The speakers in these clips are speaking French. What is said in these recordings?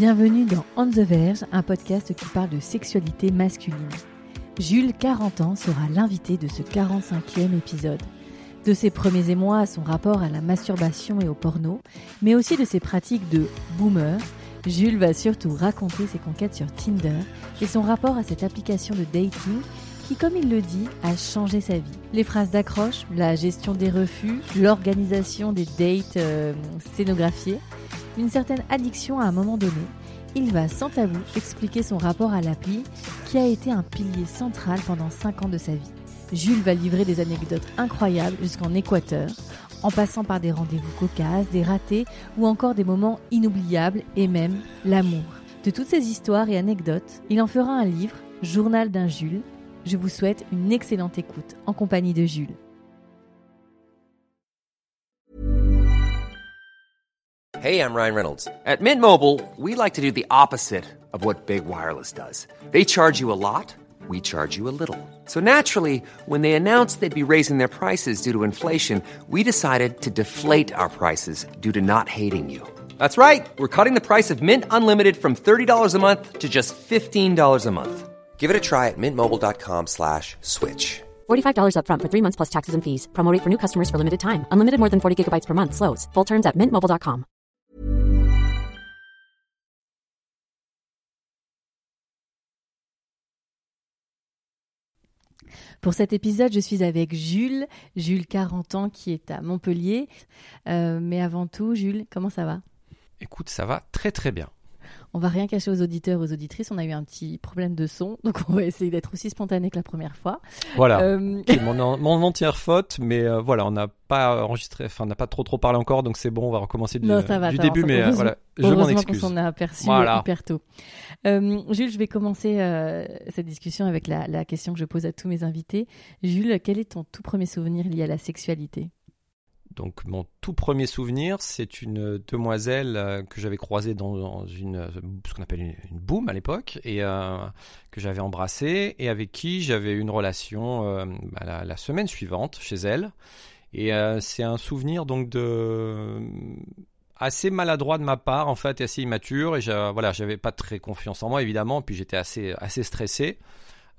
Bienvenue dans On the Verge, un podcast qui parle de sexualité masculine. Jules, 40 ans, sera l'invité de ce 45e épisode. De ses premiers émois à son rapport à la masturbation et au porno, mais aussi de ses pratiques de boomer, Jules va surtout raconter ses conquêtes sur Tinder et son rapport à cette application de dating qui, comme il le dit, a changé sa vie. Les phrases d'accroche, la gestion des refus, l'organisation des dates euh, scénographiées, une certaine addiction à un moment donné, il va sans tabou expliquer son rapport à l'appli qui a été un pilier central pendant 5 ans de sa vie. Jules va livrer des anecdotes incroyables jusqu'en Équateur, en passant par des rendez-vous cocasses, des ratés ou encore des moments inoubliables et même l'amour. De toutes ces histoires et anecdotes, il en fera un livre, Journal d'un Jules. Je vous souhaite une excellente écoute en compagnie de Jules. Hey, I'm Ryan Reynolds. At Mint Mobile, we like to do the opposite of what Big Wireless does. They charge you a lot, we charge you a little. So naturally, when they announced they'd be raising their prices due to inflation, we decided to deflate our prices due to not hating you. That's right. We're cutting the price of Mint Unlimited from $30 a month to just $15 a month. Give it a try at mintmobile.com slash switch. $45 upfront for three months plus taxes and fees. Promo rate for new customers for limited time. Unlimited more than 40 gigabytes per month. Slows. Full terms at mintmobile.com. Pour cet épisode, je suis avec Jules, Jules 40 ans qui est à Montpellier. Euh, mais avant tout, Jules, comment ça va? Écoute, ça va très très bien. On va rien cacher aux auditeurs, aux auditrices. On a eu un petit problème de son, donc on va essayer d'être aussi spontané que la première fois. Voilà. Euh, C'est mon, mon entière faute, mais euh, voilà, on n'a pas enregistré, enfin, on n'a pas trop trop parlé encore, donc c'est bon, on va recommencer du, Non, ça va, du ça début, mais euh, voilà, je m'en Heureusement qu'on excuse. s'en a aperçu Voilà. hyper tôt. Euh, Jules, je vais commencer cette discussion avec la, la question que je pose à tous mes invités. Jules, quel est ton tout premier souvenir lié à la sexualité? Donc mon tout premier souvenir, c'est une demoiselle euh, que j'avais croisée dans, une euh, ce qu'on appelle une, une à l'époque et euh, que j'avais embrassée et avec qui j'avais une relation bah, la, semaine suivante chez elle. Et c'est un souvenir donc de assez maladroit de ma part en fait assez immature et j'a- voilà j'avais pas très confiance en moi évidemment puis j'étais assez assez stressé.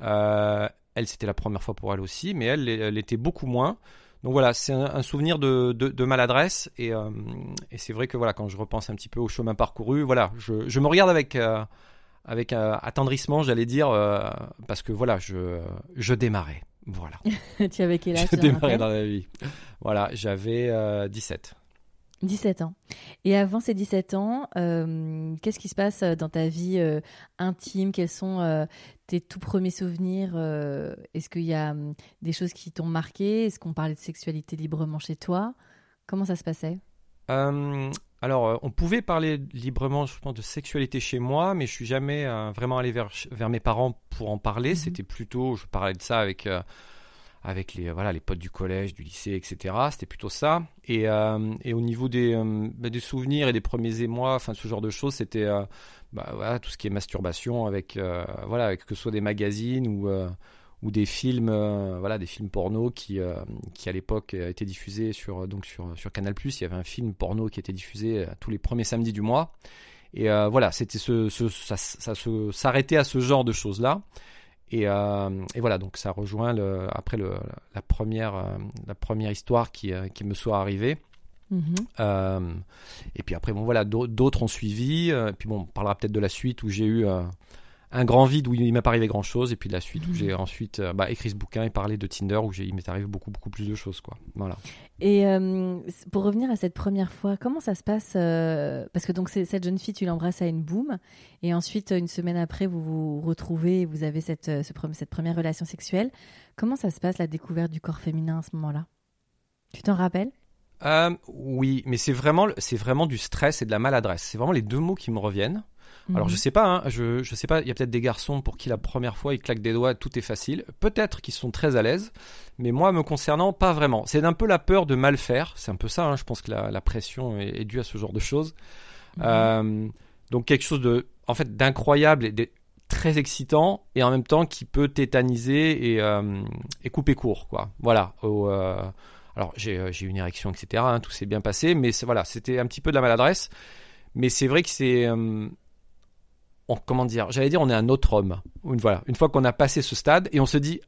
Elle c'était la première fois pour elle aussi mais elle elle était beaucoup moins. Donc voilà, c'est un, un souvenir de, de, de maladresse et, euh, et c'est vrai que voilà, quand je repense un petit peu au chemin parcouru, voilà, je, je me regarde avec, euh, avec euh, attendrissement, j'allais dire, parce que voilà, je, je démarrais. Voilà, Tu avais quel âge je démarrais dans la vie. Voilà, j'avais euh, 17. 17 ans. Et avant ces 17 ans, euh, qu'est-ce qui se passe dans ta vie euh, intime? Quels sont euh, tes tout premiers souvenirs euh, Est-ce qu'il y a hum, des choses qui t'ont marqué? Est-ce qu'on parlait de sexualité librement chez toi? Comment ça se passait? Euh, alors, euh, on pouvait parler librement, je pense, de sexualité chez moi, mais je suis jamais euh, vraiment allé vers, vers mes parents pour en parler. Mhm. C'était plutôt, je parlais de ça avec, euh, avec les, voilà, les potes du collège, du lycée, etc. C'était plutôt ça. Et, euh, et au niveau des, euh, bah, des souvenirs et des premiers émois, enfin, ce genre de choses, c'était euh, bah, voilà, tout ce qui est masturbation avec, euh, voilà, avec que ce soit des magazines ou. euh, ou des films, euh, voilà, des films porno qui, euh, qui à l'époque euh, étaient diffusés sur donc sur sur Canal+. Il y avait un film porno qui était diffusé euh, tous les premiers samedis du mois. Et euh, voilà, c'était ce, ce- ça, ça se s'arrêtait à ce genre de choses là. Et, euh, et voilà, donc ça rejoint le, après le, la première euh, la première histoire qui euh, qui me soit arrivée. Mhm. Euh, et puis après, bon voilà, d'au- d'autres ont suivi. et puis bon, on parlera peut-être de la suite où j'ai eu un grand vide où il m'est pas arrivé grand chose. Et puis la suite où j'ai ensuite euh, bah, écrit ce bouquin et parlé de Tinder où il m'est arrivé beaucoup beaucoup plus de choses quoi. Voilà. Et euh, pour revenir à cette première fois, comment ça se passe euh, Parce que donc c'est- cette jeune fille, tu l'embrasses à une boum, et ensuite une semaine après, vous vous retrouvez, et vous avez cette, ce cette première relation sexuelle. Comment ça se passe la découverte du corps féminin à ce moment-là? Tu t'en rappelles? Euh, oui, mais c'est vraiment c'est vraiment du stress et de la maladresse. C'est vraiment les deux mots qui me reviennent. Alors je Mhm. sais pas, hein, je je sais pas. Il y a peut-être des garçons pour qui la première fois ils claquent des doigts, tout est facile. Peut-être qu'ils sont très à l'aise, mais moi me concernant pas vraiment. C'est un peu la peur de mal faire. C'est un peu ça. hein, je pense que la, la pression est, est due à ce genre de choses. Mhm. Euh, donc quelque chose de en fait d'incroyable et de très excitant et en même temps qui peut tétaniser et, euh, et couper court quoi. Voilà. Au, euh, alors j'ai eu une érection etc. hein, tout s'est bien passé, mais voilà c'était un petit peu de la maladresse. Mais c'est vrai que c'est euh, on, comment dire, j'allais dire, on est un autre homme. Une, voilà, une fois qu'on a passé ce stade et on se dit,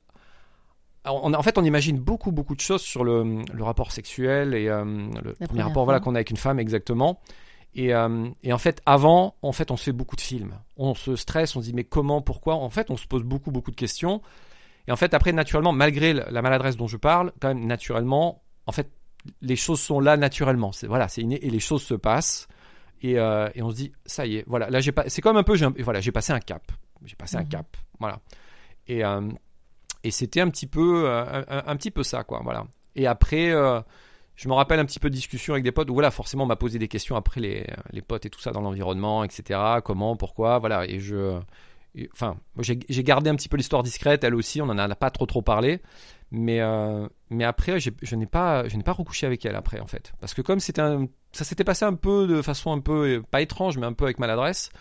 on, en fait, on imagine beaucoup, beaucoup de choses sur le, le rapport sexuel et euh, le premier rapport voilà, qu'on a avec une femme exactement. Et, euh, et, en fait, avant, en fait, on se fait beaucoup de films. On se stresse, on se dit mais comment, pourquoi? En fait, on se pose beaucoup, beaucoup de questions. Et en fait, après, naturellement, malgré la maladresse dont je parle, quand même, naturellement, en fait, les choses sont là naturellement. C'est voilà, c'est inné et les choses se passent. Et, euh, et, on se dit ça y est, voilà. Là, j'ai pas. C'est comme un peu, j'ai voilà, j'ai passé un cap. J'ai passé un mhm. cap, voilà. Et euh, et c'était un petit peu, un, un, petit peu ça, quoi, voilà. Et après je me rappelle un petit peu de discussion avec des potes où voilà, forcément on m'a posé des questions après les, les potes et tout ça dans l'environnement, etc. Comment, pourquoi, voilà. Et je. enfin, j'ai gardé un petit peu l'histoire discrète, elle aussi, on en a pas trop trop parlé. Mais, euh, mais après, je n'ai pas, je n'ai pas recouché avec elle après, en fait. Parce que comme c'était ça s'était passé un peu de façon un peu, pas étrange, mais un peu avec maladresse.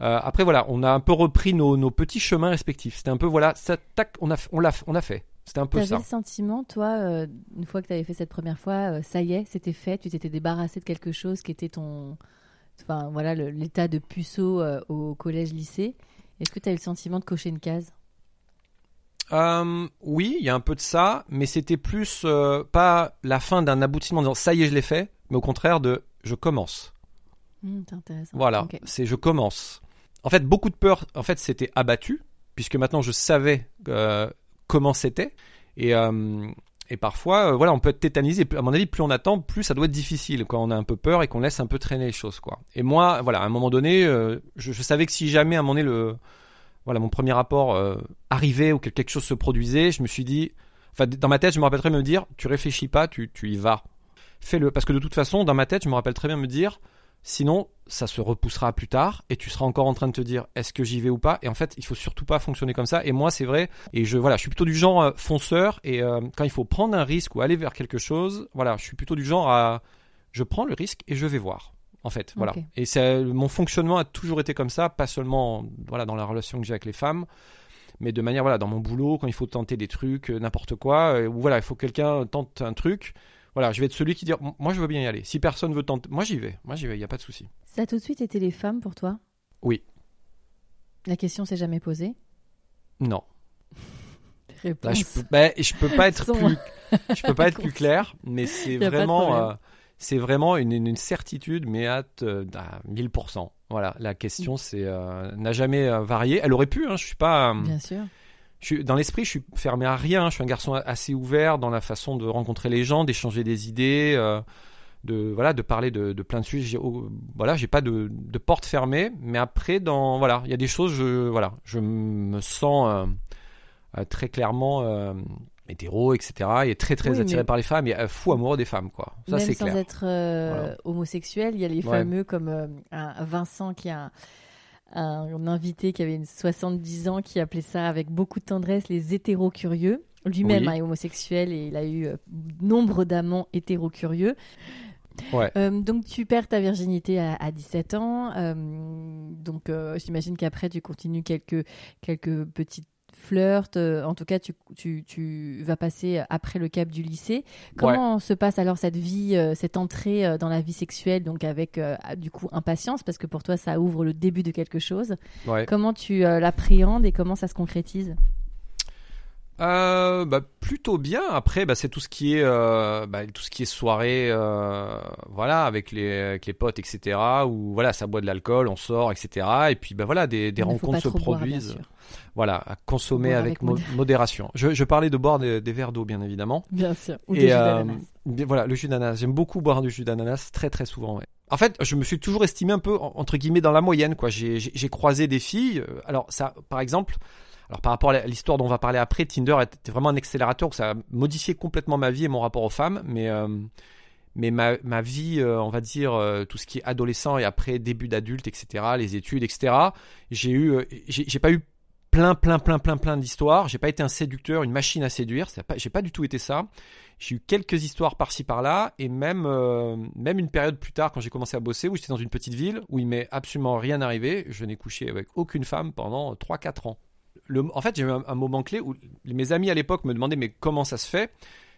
Euh, après, voilà, on a un peu repris nos, nos petits chemins respectifs. C'était un peu, voilà, ça, tac, on a, on l'a, on a fait. C'était un peu ça. le sentiment, toi, euh, une fois que tu avais fait cette première fois, euh, ça y est, c'était fait, tu t'étais débarrassé de quelque chose qui était ton. Enfin, voilà, l'état de puceau euh, au collège-lycée. Est-ce que tu as eu le sentiment de cocher une case? Oui, il y a un peu de ça, mais c'était plus pas la fin d'un aboutissement en disant ça y est, je l'ai fait, mais au contraire de je commence. Mmh, c'est intéressant. Voilà, c'est je commence. En fait, beaucoup de peur, en fait, c'était abattu, puisque maintenant je savais comment c'était. Et, euh, et parfois, euh, voilà, on peut être tétanisé. À mon avis, plus on attend, plus ça doit être difficile quand on a un peu peur et qu'on laisse un peu traîner les choses, quoi. Et moi, voilà, à un moment donné, euh, je, savais que si jamais à un moment donné le, voilà, mon premier rapport arrivait ou que quelque chose se produisait, je me suis dit, enfin, dans ma tête, je me rappellerai me dire, tu réfléchis pas, tu, tu y vas, fais-le, parce que de toute façon, dans ma tête, je me rappelle très bien me dire, Sinon, ça se repoussera plus tard et tu seras encore en train de te dire est-ce que j'y vais ou pas? Et en fait, il faut surtout pas fonctionner comme ça. Et moi, c'est vrai. Et je voilà, je suis plutôt du genre euh, fonceur. Et euh, quand il faut prendre un risque ou aller vers quelque chose, voilà, je suis plutôt du genre à je prends le risque et je vais voir. En fait, voilà. Et c'est mon fonctionnement a toujours été comme ça, pas seulement voilà dans la relation que j'ai avec les femmes, mais de manière voilà dans mon boulot quand il faut tenter des trucs, euh, n'importe quoi, ou voilà il faut que quelqu'un tente un truc voilà, je vais être celui qui dit moi je veux bien y aller. Si personne veut tenter, moi j'y vais, moi j'y vais, il n'y a pas de souci. Ça a tout de suite été les femmes pour toi? Oui. La question s'est jamais posée? Non. Là, je peux, bah, je peux pas être plus, je peux pas être plus clair, mais c'est vraiment, euh, c'est vraiment une, une, certitude, mais à, euh, à 1000%. Voilà, la question c'est euh, n'a jamais varié. Elle aurait pu, hein, je suis pas. Bien sûr dans l'esprit, je suis fermé à rien. Je suis un garçon assez ouvert dans la façon de rencontrer les gens, d'échanger des idées, euh, de voilà, de parler de, plein de sujets. Oh, voilà, j'ai pas de, porte fermée, mais après, dans voilà, il y a des choses, je voilà, je me sens euh, euh, très clairement hétéro, etc. Et très très attiré par les femmes et fou amoureux des femmes, quoi. Ça c'est clair. Sans être homosexuel, il y a les fameux comme un Vincent qui a un invité qui avait une 70 ans qui appelait ça avec beaucoup de tendresse les hétéro-curieux. Lui-même est homosexuel et il a eu euh, nombre d'amants hétéro-curieux. Euh, donc tu perds ta virginité à, 17 ans. Euh, donc j'imagine qu'après tu continues quelques, quelques petites flirt, euh, en tout cas tu, tu, tu, vas passer après le cap du lycée. Comment se passe alors cette vie, euh, cette entrée euh, dans la vie sexuelle, donc avec du coup impatience, parce que pour toi ça ouvre le début de quelque chose. Comment tu l'appréhendes et comment ça se concrétise? Euh, bah, plutôt bien. Après, bah, c'est tout ce qui est, euh, bah, tout ce qui est soirée, euh, voilà, avec les, avec les potes, etc. Où voilà, ça boit de l'alcool, on sort, etc. Et puis, bah voilà, des, des rencontres se produisent. voilà, à consommer avec, modération. Je, je, parlais de boire des, verres d'eau, bien évidemment. Bien sûr. Ou Et, voilà, le jus d'ananas. J'aime beaucoup boire du jus d'ananas, très très souvent. Ouais. En fait, je me suis toujours estimé un peu entre guillemets dans la moyenne, quoi. J'ai croisé des filles. Alors ça, par exemple. Alors par rapport à l'histoire dont on va parler après, Tinder était vraiment un accélérateur, ça a modifié complètement ma vie et mon rapport aux femmes, mais euh, mais ma, ma vie, euh, on va dire euh, tout ce qui est adolescent et après début d'adulte, etc., les études, etc. J'ai eu, j'ai pas eu plein, plein, plein, plein, plein d'histoires. J'ai pas été un séducteur, une machine à séduire. J'ai pas du tout été ça. J'ai eu quelques histoires par-ci par-là et même même une période plus tard quand j'ai commencé à bosser où j'étais dans une petite ville où il m'est absolument rien arrivé. Je n'ai couché avec aucune femme pendant 3-4 ans en fait, j'ai eu un, moment clé où mes amis à l'époque me demandaient mais comment ça se fait?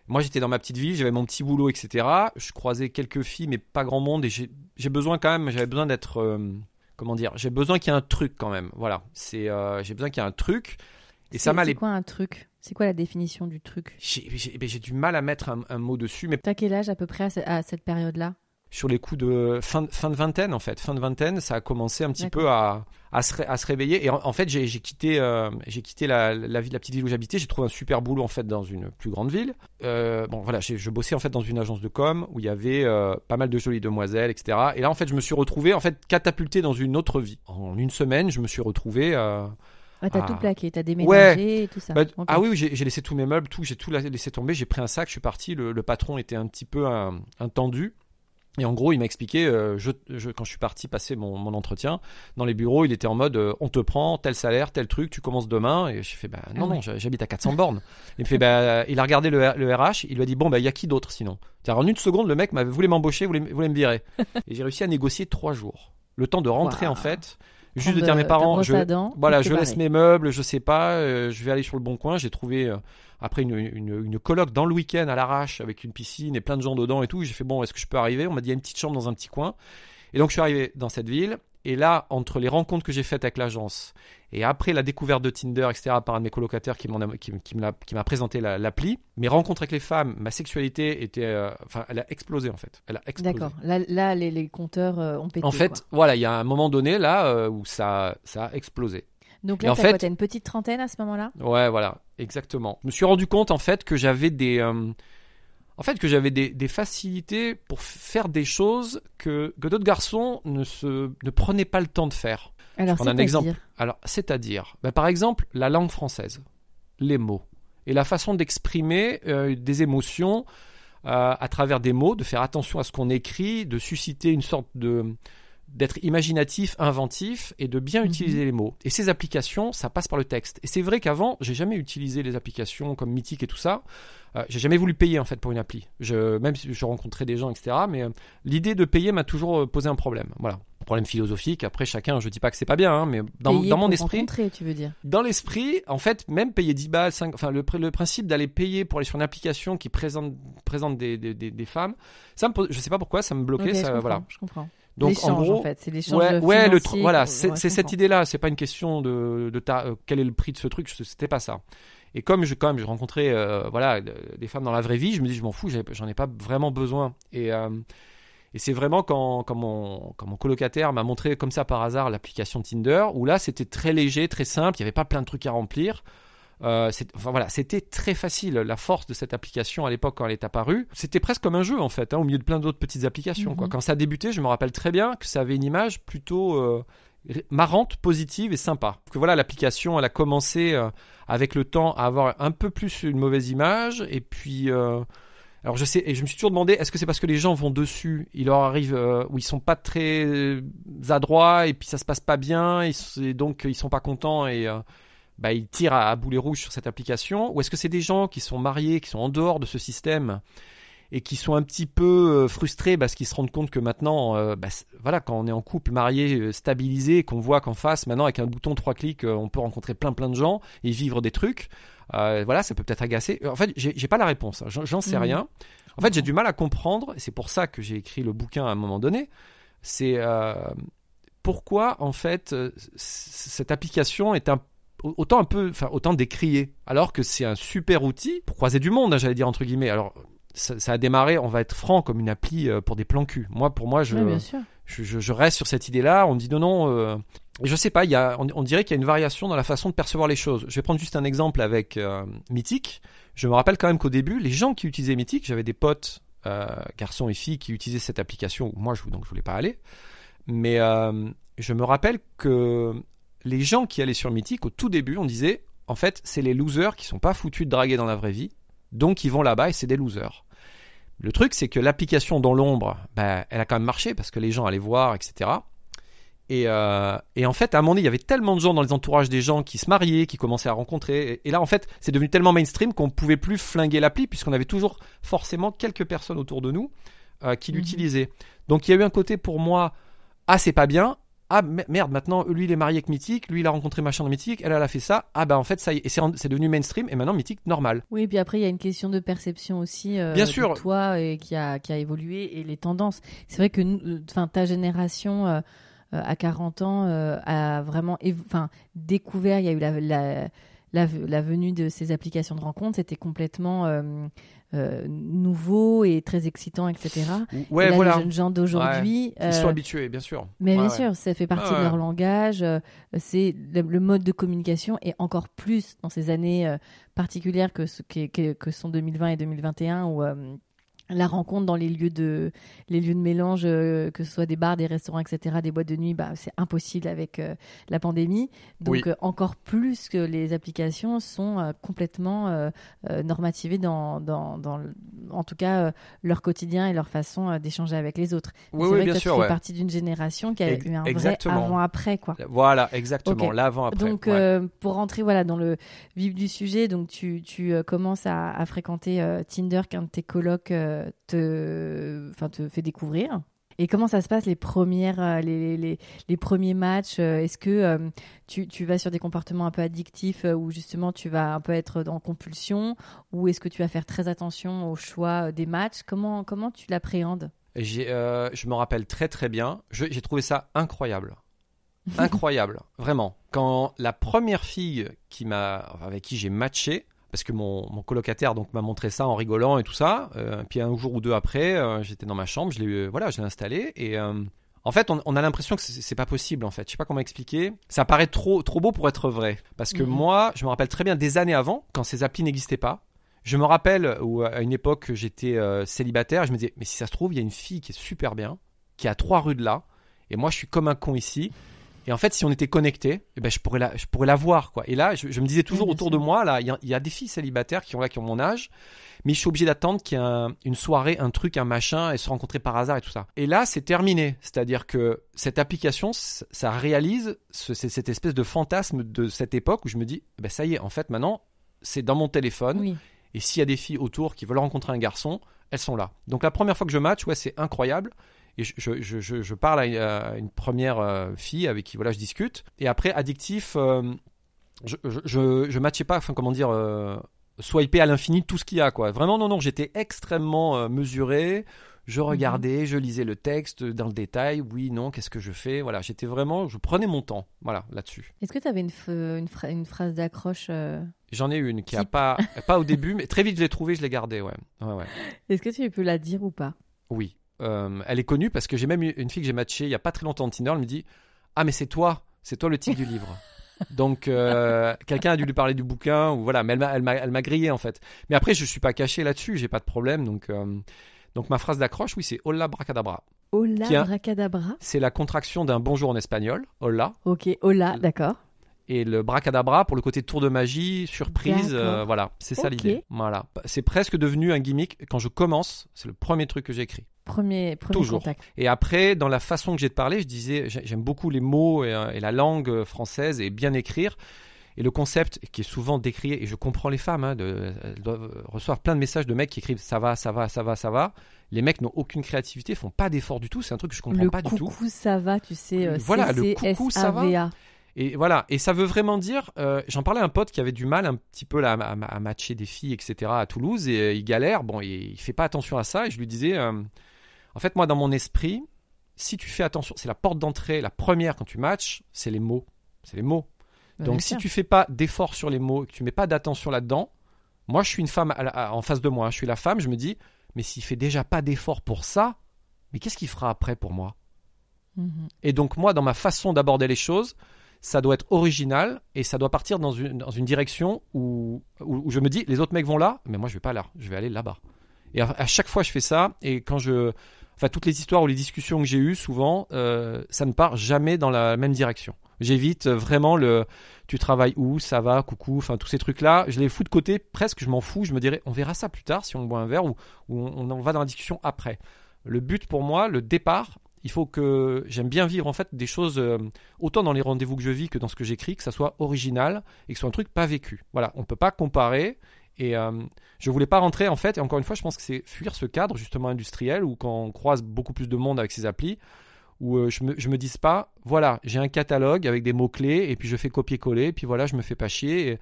Moi, j'étais dans ma petite ville, j'avais mon petit boulot, etc. Je croisais quelques filles, mais pas grand monde, et j'ai besoin quand même, j'avais besoin d'être, euh, comment dire, j'ai besoin qu'il y ait un truc quand même. Voilà, c'est, euh, j'ai besoin qu'il y ait un truc. Et ça C'est- m'a C'est quoi un truc? C'est quoi la définition du truc? J'ai, j'ai- ben, j'ai du mal à mettre un, un mot dessus, mais T'as quel âge à peu près à, ce- à cette période-là? sur les coups de fin, fin de vingtaine en fait, fin de vingtaine, ça a commencé un petit peu à, à, se, ré- à se réveiller. Et en, en fait, j'ai, quitté, euh, j'ai quitté la, la, ville- la petite ville où j'habitais. J'ai trouvé un super boulot en fait dans une plus grande ville. Euh, bon voilà, je bossais en fait dans une agence de com où il y avait euh, pas mal de jolies demoiselles, etc. Et là en fait, je me suis retrouvé en fait catapulté dans une autre vie. En une semaine, je me suis retrouvé. Ah, T'as Ah. tout plaqué, t'as déménagé et tout ça. bah. Ah oui, oui, j'ai laissé tous mes meubles, tout, j'ai tout la- laissé tomber, j'ai pris un sac, je suis parti. Le, le patron était un petit peu un, un tendu. Et en gros, il m'a expliqué, euh, je, je- quand je suis parti passer mon, mon entretien, dans les bureaux, il était en mode, euh, on te prend, tel salaire, tel truc, tu commences demain. Et j'ai fait, bah non, Ah non, j'habite à 400 bornes. Il me fait, bah, il a regardé le, RH, il lui a dit, bon, bah, il y a qui d'autre sinon? En une seconde, le mec m'avait voulu m'embaucher, voulait, voulait me virer. et j'ai réussi à négocier trois jours. Le temps de rentrer, en fait. Juste de dire à mes euh, parents, je, dents, voilà, je laisse mes meubles, je sais pas, euh, je vais aller sur le bon coin. J'ai trouvé euh, après une, une, une coloc dans le week-end à l'arrache avec une piscine et plein de gens dedans et tout. J'ai fait bon, est-ce que je peux arriver? On m'a dit il y a une petite chambre dans un petit coin. Et donc je suis arrivé dans cette ville. Et là, entre les rencontres que j'ai faites avec l'agence et après la découverte de Tinder, etc., par un de mes colocataires qui a- m'a présenté la- l'appli, mes rencontres avec les femmes, ma sexualité était, euh, enfin, elle a explosé en fait. Elle a explosé. D'accord. Là, là, les, les compteurs euh, ont pété. En fait, quoi. voilà, il y a un moment donné là euh, où ça, ça a explosé. Donc là, t'as fait- une petite trentaine à ce moment-là? Ouais, voilà, exactement. Je me suis rendu compte en fait que j'avais des, euh, en fait que j'avais des, des facilités pour faire des choses que, que d'autres garçons ne se, ne prenaient pas le temps de faire. Alors, prendre un c'est-à-dire exemple. Alors, c'est-à-dire, bah, par exemple, la langue française, les mots et la façon d'exprimer euh, des émotions euh, à travers des mots, de faire attention à ce qu'on écrit, de susciter une sorte de d'être imaginatif, inventif et de bien Mhm. utiliser les mots. Et ces applications, ça passe par le texte. Et c'est vrai qu'avant, j'ai jamais utilisé les applications comme Mythique et tout ça. Euh, j'ai jamais voulu payer en fait pour une appli. Je, même si je rencontrais des gens, etc. Mais euh, l'idée de payer m'a toujours euh, posé un problème. Voilà, Un problème philosophique. Après, chacun, je dis pas que c'est pas bien, hein, mais dans, mon pour esprit, rencontrer, tu veux dire dans l'esprit, en fait, même payer 10 balles, 5, enfin, le, le principe d'aller payer pour aller sur une application qui présente, présente des, des, des, des femmes, ça me je sais pas pourquoi, ça me bloquait, ça, voilà. Je comprends. Donc, en gros, fait, c'est l'échange ouais, ouais, le voilà, c'est cette idée-là, c'est pas une question de, de ta- euh, quel est le prix de ce truc, c'était pas ça. Et comme je, quand même, je rencontrais, euh, voilà, de- des femmes dans la vraie vie, je me dis, je m'en fous, j'en ai pas vraiment besoin. Et, euh, et c'est vraiment quand, quand, mon, quand mon colocataire m'a montré comme ça par hasard l'application Tinder, où là c'était très léger, très simple, il n'y avait pas plein de trucs à remplir. Euh, enfin voilà, c'était très facile. La force de cette application à l'époque quand elle est apparue, c'était presque comme un jeu en fait, hein, au milieu de plein d'autres petites applications. quoi. Mhm. Quand ça a débuté, je me rappelle très bien que ça avait une image plutôt euh, marrante, positive et sympa. Que voilà, l'application, elle a commencé euh, avec le temps à avoir un peu plus une mauvaise image et puis. alors je sais et je me suis toujours demandé est-ce que c'est parce que les gens vont dessus, il leur arrive euh, où ils sont pas très adroits et puis ça se passe pas bien et, donc ils sont pas contents et euh, bah, ils tirent à, à boulet rouge sur cette application ou est-ce que c'est des gens qui sont mariés, qui sont en dehors de ce système et qui sont un petit peu euh, frustrés parce qu'ils se rendent compte que maintenant, euh, bah, voilà, quand on est en couple, marié, euh, stabilisé, qu'on voit qu'en face, maintenant avec un bouton trois clics, on peut rencontrer plein plein de gens et vivre des trucs. euh, voilà, ça peut peut-être agacer. En fait, j'ai pas la réponse. hein. J'en sais Mhm. rien. En fait, j'ai du mal à comprendre. et C'est pour ça que j'ai écrit le bouquin à un moment donné. C'est euh, pourquoi en fait cette application est un autant un peu, enfin autant décriée, alors que c'est un super outil pour croiser du monde, hein, j'allais dire entre guillemets. Alors ça, ça a démarré, on va être franc, comme une appli euh, pour des plans cul. Moi, pour moi, je, je, je- je reste sur cette idée-là. On dit non, non. euh, je sais pas. Il y a, on, on dirait qu'il y a une variation dans la façon de percevoir les choses. Je vais prendre juste un exemple avec euh, Mythique. Je me rappelle quand même qu'au début, les gens qui utilisaient Mythique, j'avais des potes, euh, garçons et filles, qui utilisaient cette application. Moi, je donc je voulais pas aller. Mais euh, je me rappelle que les gens qui allaient sur Mythique, au tout début, on disait, en fait, c'est les losers qui sont pas foutus de draguer dans la vraie vie, donc ils vont là-bas et c'est des losers. Le truc, c'est que l'application dans l'ombre, bah, elle a quand même marché parce que les gens allaient voir, etc. Et, euh, et en fait, à un moment donné, il y avait tellement de gens dans les entourages des gens qui se mariaient, qui commençaient à rencontrer. Et, et là, en fait, c'est devenu tellement mainstream qu'on pouvait plus flinguer l'appli puisqu'on avait toujours forcément quelques personnes autour de nous euh, qui Mhm. l'utilisaient. Donc, il y a eu un côté pour moi, ah, c'est pas bien. Ah me- merde, maintenant lui il est marié avec Mythique, lui il a rencontré machin de Mythique, elle elle a fait ça. Ah bah en fait ça y est, c'est en- c'est devenu mainstream et maintenant Mythique normal. Oui, puis après, il y a une question de perception aussi. euh, Bien de sûr. toi et qui a, qui a évolué et les tendances. C'est vrai que euh, enfin, ta génération, euh, à 40 ans a vraiment enfin, découvert, il y a eu la, la, la, venue de ces applications de rencontres, c'était complètement euh, nouveau et très excitant, etc. Ouais, voilà. Les jeunes gens d'aujourd'hui. Ils sont euh, habitués, bien sûr. Mais bien sûr, ça fait partie de leur langage. Euh, c'est le, mode de communication et encore plus dans ces années particulières que, ce, que, que, sont 2020 et 2021 où la rencontre dans les lieux de, les lieux de mélange, euh, que ce soit des bars, des restaurants, etc., des boîtes de nuit, bah, c'est impossible avec euh, la pandémie. Donc, euh, encore plus que les applications sont complètement normativées dans, dans, dans, en tout cas, leur quotidien et leur façon d'échanger avec les autres. Oui, c'est vrai bien que sûr. Tu fais partie d'une génération qui a eu un vrai avant-après. quoi. Voilà, exactement, l'avant-après. Donc, pour rentrer voilà, dans le vif du sujet, donc tu, tu commences à, à fréquenter Tinder qu'un de tes colocs te, enfin, te fait découvrir. Et comment ça se passe les premières, euh, les, les, premiers matchs euh, Est-ce que euh, tu, tu, vas sur des comportements un peu addictifs où justement tu vas un peu être en compulsion Ou est-ce que tu vas faire très attention au choix des matchs? Comment, comment tu l'appréhendes? Je me rappelle très très bien. J'ai trouvé ça incroyable. Incroyable, vraiment. Quand la première fille qui m'a, avec qui j'ai matché, parce que mon, colocataire donc m'a montré ça en rigolant et tout ça. Euh, puis un jour ou deux après, euh, j'étais dans ma chambre, je l'ai euh, voilà, je l'ai installé et en fait, on, a l'impression que c'est pas possible en fait. Je sais pas comment expliquer. Ça paraît trop trop beau pour être vrai parce que mhm. moi, je me rappelle très bien des années avant quand ces applis n'existaient pas. Je me rappelle où à une époque j'étais célibataire, je me disais mais si ça se trouve, il y a une fille qui est super bien, qui est à trois rues de là et moi je suis comme un con ici. Et en fait, si on était connecté, eh ben, je pourrais la, je pourrais la voir, quoi. Et là, je, me disais toujours autour de moi, là, il y, a des filles célibataires qui ont là, qui ont mon âge, mais je suis obligé d'attendre qu'il y ait une soirée, un truc, un machin, et se rencontrer par hasard et tout ça. Et là, c'est terminé. C'est-à-dire que cette application, ça réalise cette espèce de fantasme de cette époque où je me dis, eh ben, ça y est, en fait, maintenant, c'est dans mon téléphone. Et s'il y a des filles autour qui veulent rencontrer un garçon, elles sont là. Donc la première fois que je match, ouais, c'est incroyable. Et je, je, je, je parle à une première euh, fille avec qui voilà, je discute. Et après, addictif, euh, je, je, je, matchais pas, enfin, comment dire, euh, swiper à l'infini tout ce qu'il y a, quoi. Vraiment, non, non, j'étais extrêmement euh, mesuré. Je mhm. regardais, je lisais le texte dans le détail. Oui, non, qu'est-ce que je fais? Voilà, j'étais vraiment, je prenais mon temps, voilà, là-dessus. Est-ce que tu avais une, une, une, phrase d'accroche J'en ai une qui a pas, pas au début, mais très vite je l'ai trouvée, je l'ai gardée, ouais. ouais, ouais. Est-ce que tu peux la dire ou pas? Oui. Euh, elle est connue parce que j'ai même une fille que j'ai matchée il y a pas très longtemps en Tinder. Elle me dit Ah, mais c'est toi, c'est toi le titre du livre. Donc euh, quelqu'un a dû lui parler du bouquin ou voilà, mais elle m'a, grillé en fait. Mais après je suis pas caché là-dessus, j'ai pas de problème. Donc euh, donc ma phrase d'accroche, oui, c'est Hola bracadabra. Hola bracadabra. C'est la contraction d'un bonjour en espagnol. Hola. Ok, hola, d'accord. Et le bracadabra pour le côté tour de magie, surprise, voilà, c'est ça l'idée. Voilà, c'est presque devenu un gimmick. Quand je commence, c'est le premier truc que j'écris. Premier, premier Toujours. contact. Et après, dans la façon que j'ai de parler, je disais, j'aime beaucoup les mots et, euh, la langue française et bien écrire. Et le concept qui est souvent décrié, et je comprends les femmes, hein, de, elles doivent recevoir plein de messages de mecs qui écrivent ça va, ça va, ça va, ça va. Les mecs n'ont aucune créativité, font pas d'effort du tout. C'est un truc que je comprends pas du tout. Le coucou ça va, tu sais. Euh, voilà, le coucou ça va. Et voilà, et ça veut vraiment dire, euh, j'en parlais à un pote qui avait du mal un petit peu là, à, matcher des filles, etc. à Toulouse, et il galère, bon, et il fait pas attention à ça, et je lui disais, en fait, moi, dans mon esprit, si tu fais attention, c'est la porte d'entrée, la première quand tu matches, c'est les mots. C'est les mots. Donc, si tu fais pas d'effort sur les mots, que tu mets pas d'attention là-dedans, moi, je suis une femme en face de moi. Je suis la femme, je me dis, mais s'il fait déjà pas d'effort pour ça, mais qu'est-ce qu'il fera après pour moi? Mhm. Et donc, moi, dans ma façon d'aborder les choses, ça doit être original et ça doit partir dans une, dans une direction où, où, je me dis, les autres mecs vont là, mais moi, je vais pas là, je vais aller là-bas. Et à chaque fois, je fais ça. Et quand je, enfin toutes les histoires ou les discussions que j'ai eues, souvent, euh, ça ne part jamais dans la même direction. J'évite vraiment le tu travailles où, ça va, coucou, enfin tous ces trucs-là, je les fous de côté, presque je m'en fous, je me dirais on verra ça plus tard si on boit un verre ou, on, va dans la discussion après. Le but pour moi, le départ, il faut que j'aime bien vivre en fait des choses euh, autant dans les rendez-vous que je vis que dans ce que j'écris, que ça soit original et que ce soit un truc pas vécu. Voilà, on peut pas comparer et euh, je voulais pas rentrer en fait, et encore une fois, je pense que c'est fuir ce cadre justement industriel où quand on croise beaucoup plus de monde avec ces applis, où euh, je, me, je me dise pas, voilà, j'ai un catalogue avec des mots-clés, et puis je fais copier-coller, et puis voilà, je me fais pas chier.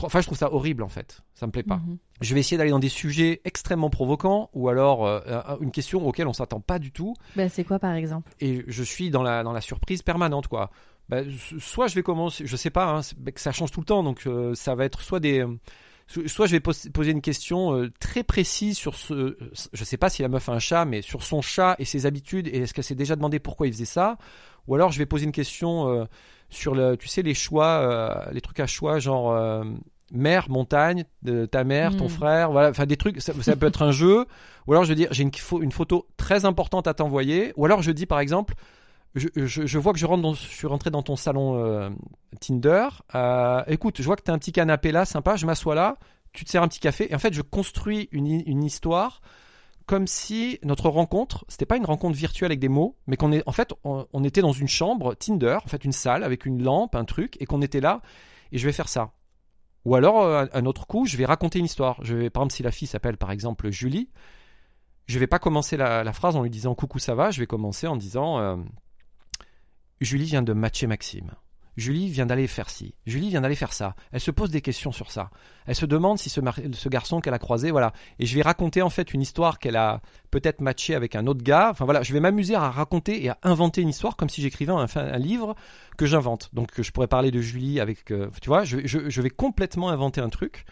Enfin, je trouve ça horrible en fait. Ça me plaît pas. Mhm. Je vais essayer d'aller dans des sujets extrêmement provocants ou alors euh, euh, une question auquel on s'attend pas du tout Bah, c'est quoi par exemple? Et je suis dans la, dans la surprise permanente quoi. S- soit je vais commencer, je sais pas, hein, que ça change tout le temps donc euh, ça va être soit des. Euh, so- Soit je vais pos- poser une question euh, très précise sur ce. Je sais pas si la meuf a un chat, mais sur son chat et ses habitudes, et est-ce qu'elle s'est déjà demandé pourquoi il faisait ça? Ou alors je vais poser une question euh, sur le, tu sais, les choix, euh, les trucs à choix, genre euh, mer, montagne, de ta mère, ton Mm. frère, voilà, enfin des trucs, ça, ça peut être un jeu, ou alors je veux dire, j'ai une, une photo très importante à t'envoyer, ou alors je dis par exemple, je, vois que je suis rentré dans ton salon euh, Tinder, euh, écoute, je vois que tu as un petit canapé là, sympa, je m'assois là, tu te sers un petit café, et en fait je construis une, hi- une histoire comme si notre rencontre, c'était pas une rencontre virtuelle avec des mots, mais qu'on est, en fait, on, était dans une chambre Tinder, en fait une salle avec une lampe, un truc, et qu'on était là, et je vais faire ça. Ou alors, euh, un autre coup, je vais raconter une histoire. Je vais, par exemple, si la fille s'appelle par exemple Julie, je vais pas commencer la, la phrase en lui disant coucou ça va, je vais commencer en disant euh, Julie vient de matcher Maxime. Julie vient d'aller faire ci. Julie vient d'aller faire ça. Elle se pose des questions sur ça. Elle se demande si ce, ce garçon qu'elle a croisé, voilà. Et je vais raconter en fait une histoire qu'elle a peut-être matché avec un autre gars. Enfin voilà, je vais m'amuser à raconter et à inventer une histoire comme si j'écrivais un, un livre que j'invente. Donc je pourrais parler de Julie avec, euh, tu vois, je, je- je vais complètement inventer un truc.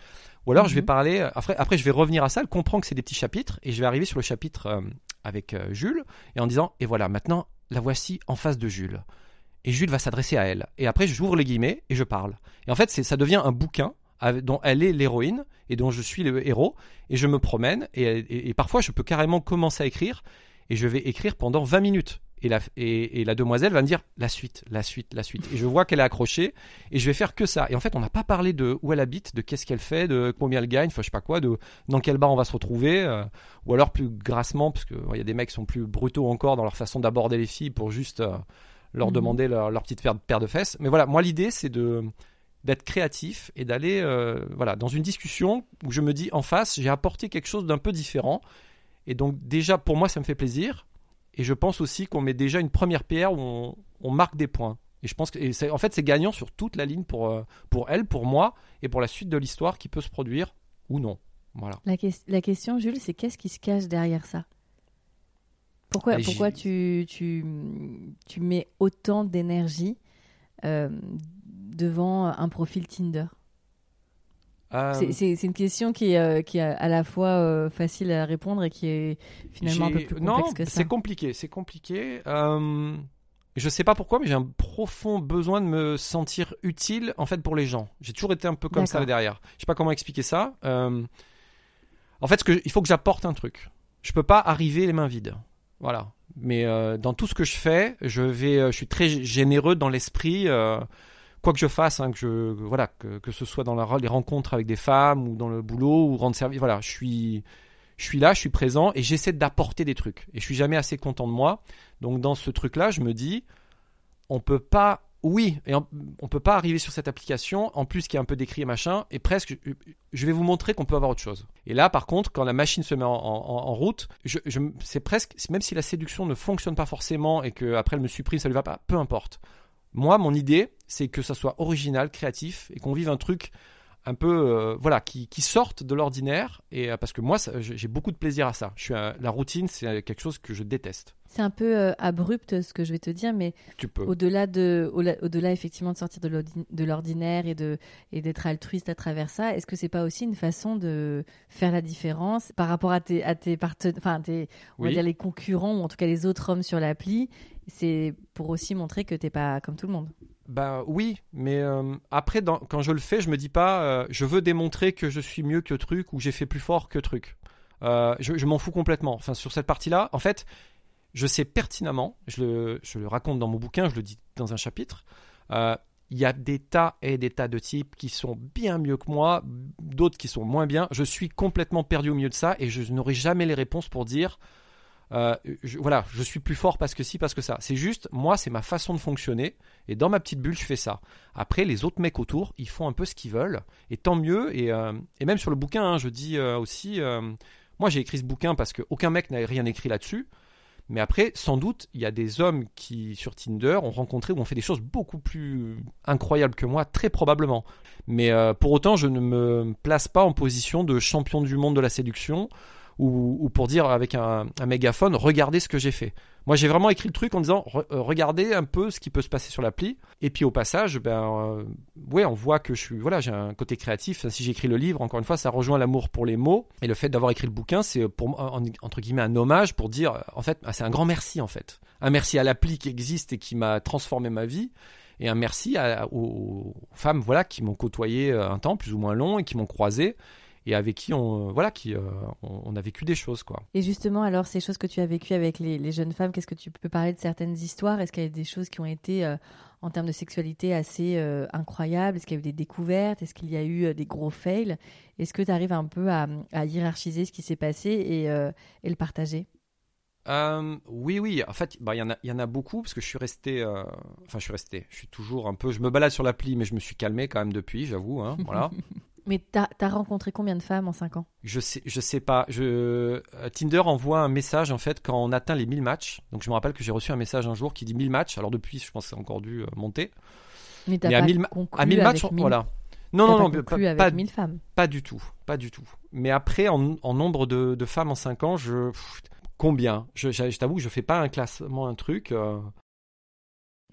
Ou alors je vais Mhm. parler, après, après je vais revenir à ça, elle comprend que c'est des petits chapitres, et je vais arriver sur le chapitre euh, avec euh, Jules, et en disant, et voilà, maintenant, la voici en face de Jules. Et Jules va s'adresser à elle. Et après, j'ouvre les guillemets et je parle. Et en fait, ça devient un bouquin dont elle est l'héroïne et dont je suis le héros. Et je me promène. Et, parfois, je peux carrément commencer à écrire. Et je vais écrire pendant 20 minutes. Et la, et, et la demoiselle va me dire la suite, la suite, la suite. Et je vois qu'elle est accrochée. Et je vais faire que ça. Et en fait, on n'a pas parlé de où elle habite, de qu'est-ce qu'elle fait, de combien elle gagne, enfin, je sais pas quoi, de dans quel bar on va se retrouver. euh, ou alors plus grassement, parce qu'il y a des mecs qui sont plus brutaux encore dans leur façon d'aborder les filles pour juste euh, leur Mhm. demander leur, leur petite paire de fesses. Mais voilà, moi l'idée c'est de d'être créatif et d'aller euh, voilà dans une discussion où je me dis en face j'ai apporté quelque chose d'un peu différent. Et donc déjà pour moi ça me fait plaisir. Et je pense aussi qu'on met déjà une première pierre où on, on marque des points. Et je pense que et en fait c'est gagnant sur toute la ligne pour euh, pour elle pour moi et pour la suite de l'histoire qui peut se produire ou non. Voilà. La, ques- la question, Jules, c'est qu'est-ce qui se cache derrière ça? Pourquoi, Et pourquoi tu, tu, tu mets autant d'énergie euh, devant un profil Tinder? Euh, C'est- une question qui est, euh, qui est à la fois euh, facile à répondre et qui est finalement un peu plus non, complexe que ça. c'est compliqué, c'est compliqué. Je sais pas pourquoi, mais j'ai un profond besoin de me sentir utile en fait pour les gens. J'ai toujours été un peu comme ça derrière. Je sais pas comment expliquer ça. En fait, ce que, il faut que j'apporte un truc. Je peux pas arriver les mains vides. Voilà. Mais euh, dans tout ce que je fais, je vais, euh, je suis très généreux dans l'esprit. euh, quoi que je fasse, hein, que je, voilà, que, ce soit dans la, les rencontres avec des femmes ou dans le boulot ou rendre service, voilà, je suis, je suis là, je suis présent et j'essaie d'apporter des trucs. Et je suis jamais assez content de moi. Donc dans ce truc-là, je me dis, on peut pas, oui, et on, on peut pas arriver sur cette application, en plus qui est un peu décrit et machin, et presque, je vais vous montrer qu'on peut avoir autre chose. Et là, par contre, quand la machine se met en, route, je, c'est presque, même si la séduction ne fonctionne pas forcément et que après elle me supprime, ça lui va pas, peu importe. Moi, mon idée, c'est que ça soit original, créatif, et qu'on vive un truc un peu, euh, voilà, qui, qui sorte de l'ordinaire. Et euh, parce que moi, ça- j'ai beaucoup de plaisir à ça. Je suis un- la routine, c'est quelque chose que je déteste. C'est un peu euh, abrupt ce que je vais te dire, mais Tu peux. au-delà de, au- au-delà effectivement de sortir de l'ordi- de l'ordinaire et de et d'être altruiste à travers ça, est-ce que c'est pas aussi une façon de faire la différence par rapport à tes à tes partenaires, enfin tes, on va dire les concurrents ou en tout cas les autres hommes sur l'appli, c'est pour aussi montrer que t'es pas comme tout le monde? Bah oui, mais euh, après, quand je le fais, je me dis pas, euh, je veux démontrer que je suis mieux que truc ou j'ai fait plus fort que truc. Euh, je m'en fous complètement. Enfin, sur cette partie-là, en fait, je sais pertinemment, je le, je le raconte dans mon bouquin, je le dis dans un chapitre, il y a des tas et des tas de types qui sont bien mieux que moi, d'autres qui sont moins bien. Je suis complètement perdu au milieu de ça et je n'aurai jamais les réponses pour dire, euh, voilà, je suis plus fort parce que si, parce que ça. C'est juste, moi, c'est ma façon de fonctionner et dans ma petite bulle, je fais ça. Après, les autres mecs autour, ils font un peu ce qu'ils veulent et tant mieux. Et, euh, même sur le bouquin, hein, je dis euh, aussi, moi, j'ai écrit ce bouquin parce qu'aucun mec n'avait rien écrit là-dessus. Mais après, sans doute, il y a des hommes qui, sur Tinder, ont rencontré ou ont fait des choses beaucoup plus incroyables que moi, très probablement. Mais pour autant, je ne me place pas en position de champion du monde de la séduction ou, pour dire avec un, mégaphone, regardez ce que j'ai fait. Moi, j'ai vraiment écrit le truc en disant, euh, regardez un peu ce qui peut se passer sur l'appli. Et puis au passage, ben, euh, on voit que je suis, voilà, j'ai un côté créatif. Si j'écris le livre, encore une fois, ça rejoint l'amour pour les mots. Et le fait d'avoir écrit le bouquin, c'est pour entre guillemets un hommage pour dire, en fait, c'est un grand merci en fait. Un merci à l'appli qui existe et qui m'a transformé ma vie et un merci aux femmes voilà qui m'ont côtoyé euh, un temps plus ou moins long et qui m'ont croisé et avec qui on voilà qui euh, on, a vécu des choses quoi. Et justement alors ces choses que tu as vécues avec les, jeunes femmes, qu'est-ce que tu peux parler de certaines histoires? Est-ce qu'il y a des choses qui ont été euh, en termes de sexualité assez incroyables? Est-ce qu'il y a eu des découvertes? Est-ce qu'il y a eu des gros fails? Est-ce que tu arrives un peu à, hiérarchiser ce qui s'est passé et, et le partager? Euh, oui, oui. En fait, bah, il y, en a, y en a beaucoup parce que je suis resté. Euh, enfin, je suis resté. Je suis toujours un peu. Je me balade sur l'appli, mais je me suis calmé quand même depuis, j'avoue. Hein, voilà. mais t'as as rencontré combien de femmes en 5 ans? Je sais, je sais pas. Je, euh, Tinder envoie un message en fait quand on atteint les 1000 matchs. Donc je me rappelle que j'ai reçu un message un jour qui dit 1000 matchs. Alors depuis, je pense que c'est encore dû monter. Mais, t'as pas à 1000, à 1000 matchs, voilà. Non, non, non, pas, avec pas, 1000 femmes? Pas du tout, pas du tout. Mais après, en, en nombre de, de, femmes en 5 ans, je. Combien? Je, je, t'avoue que je fais pas un classement, un truc. Euh,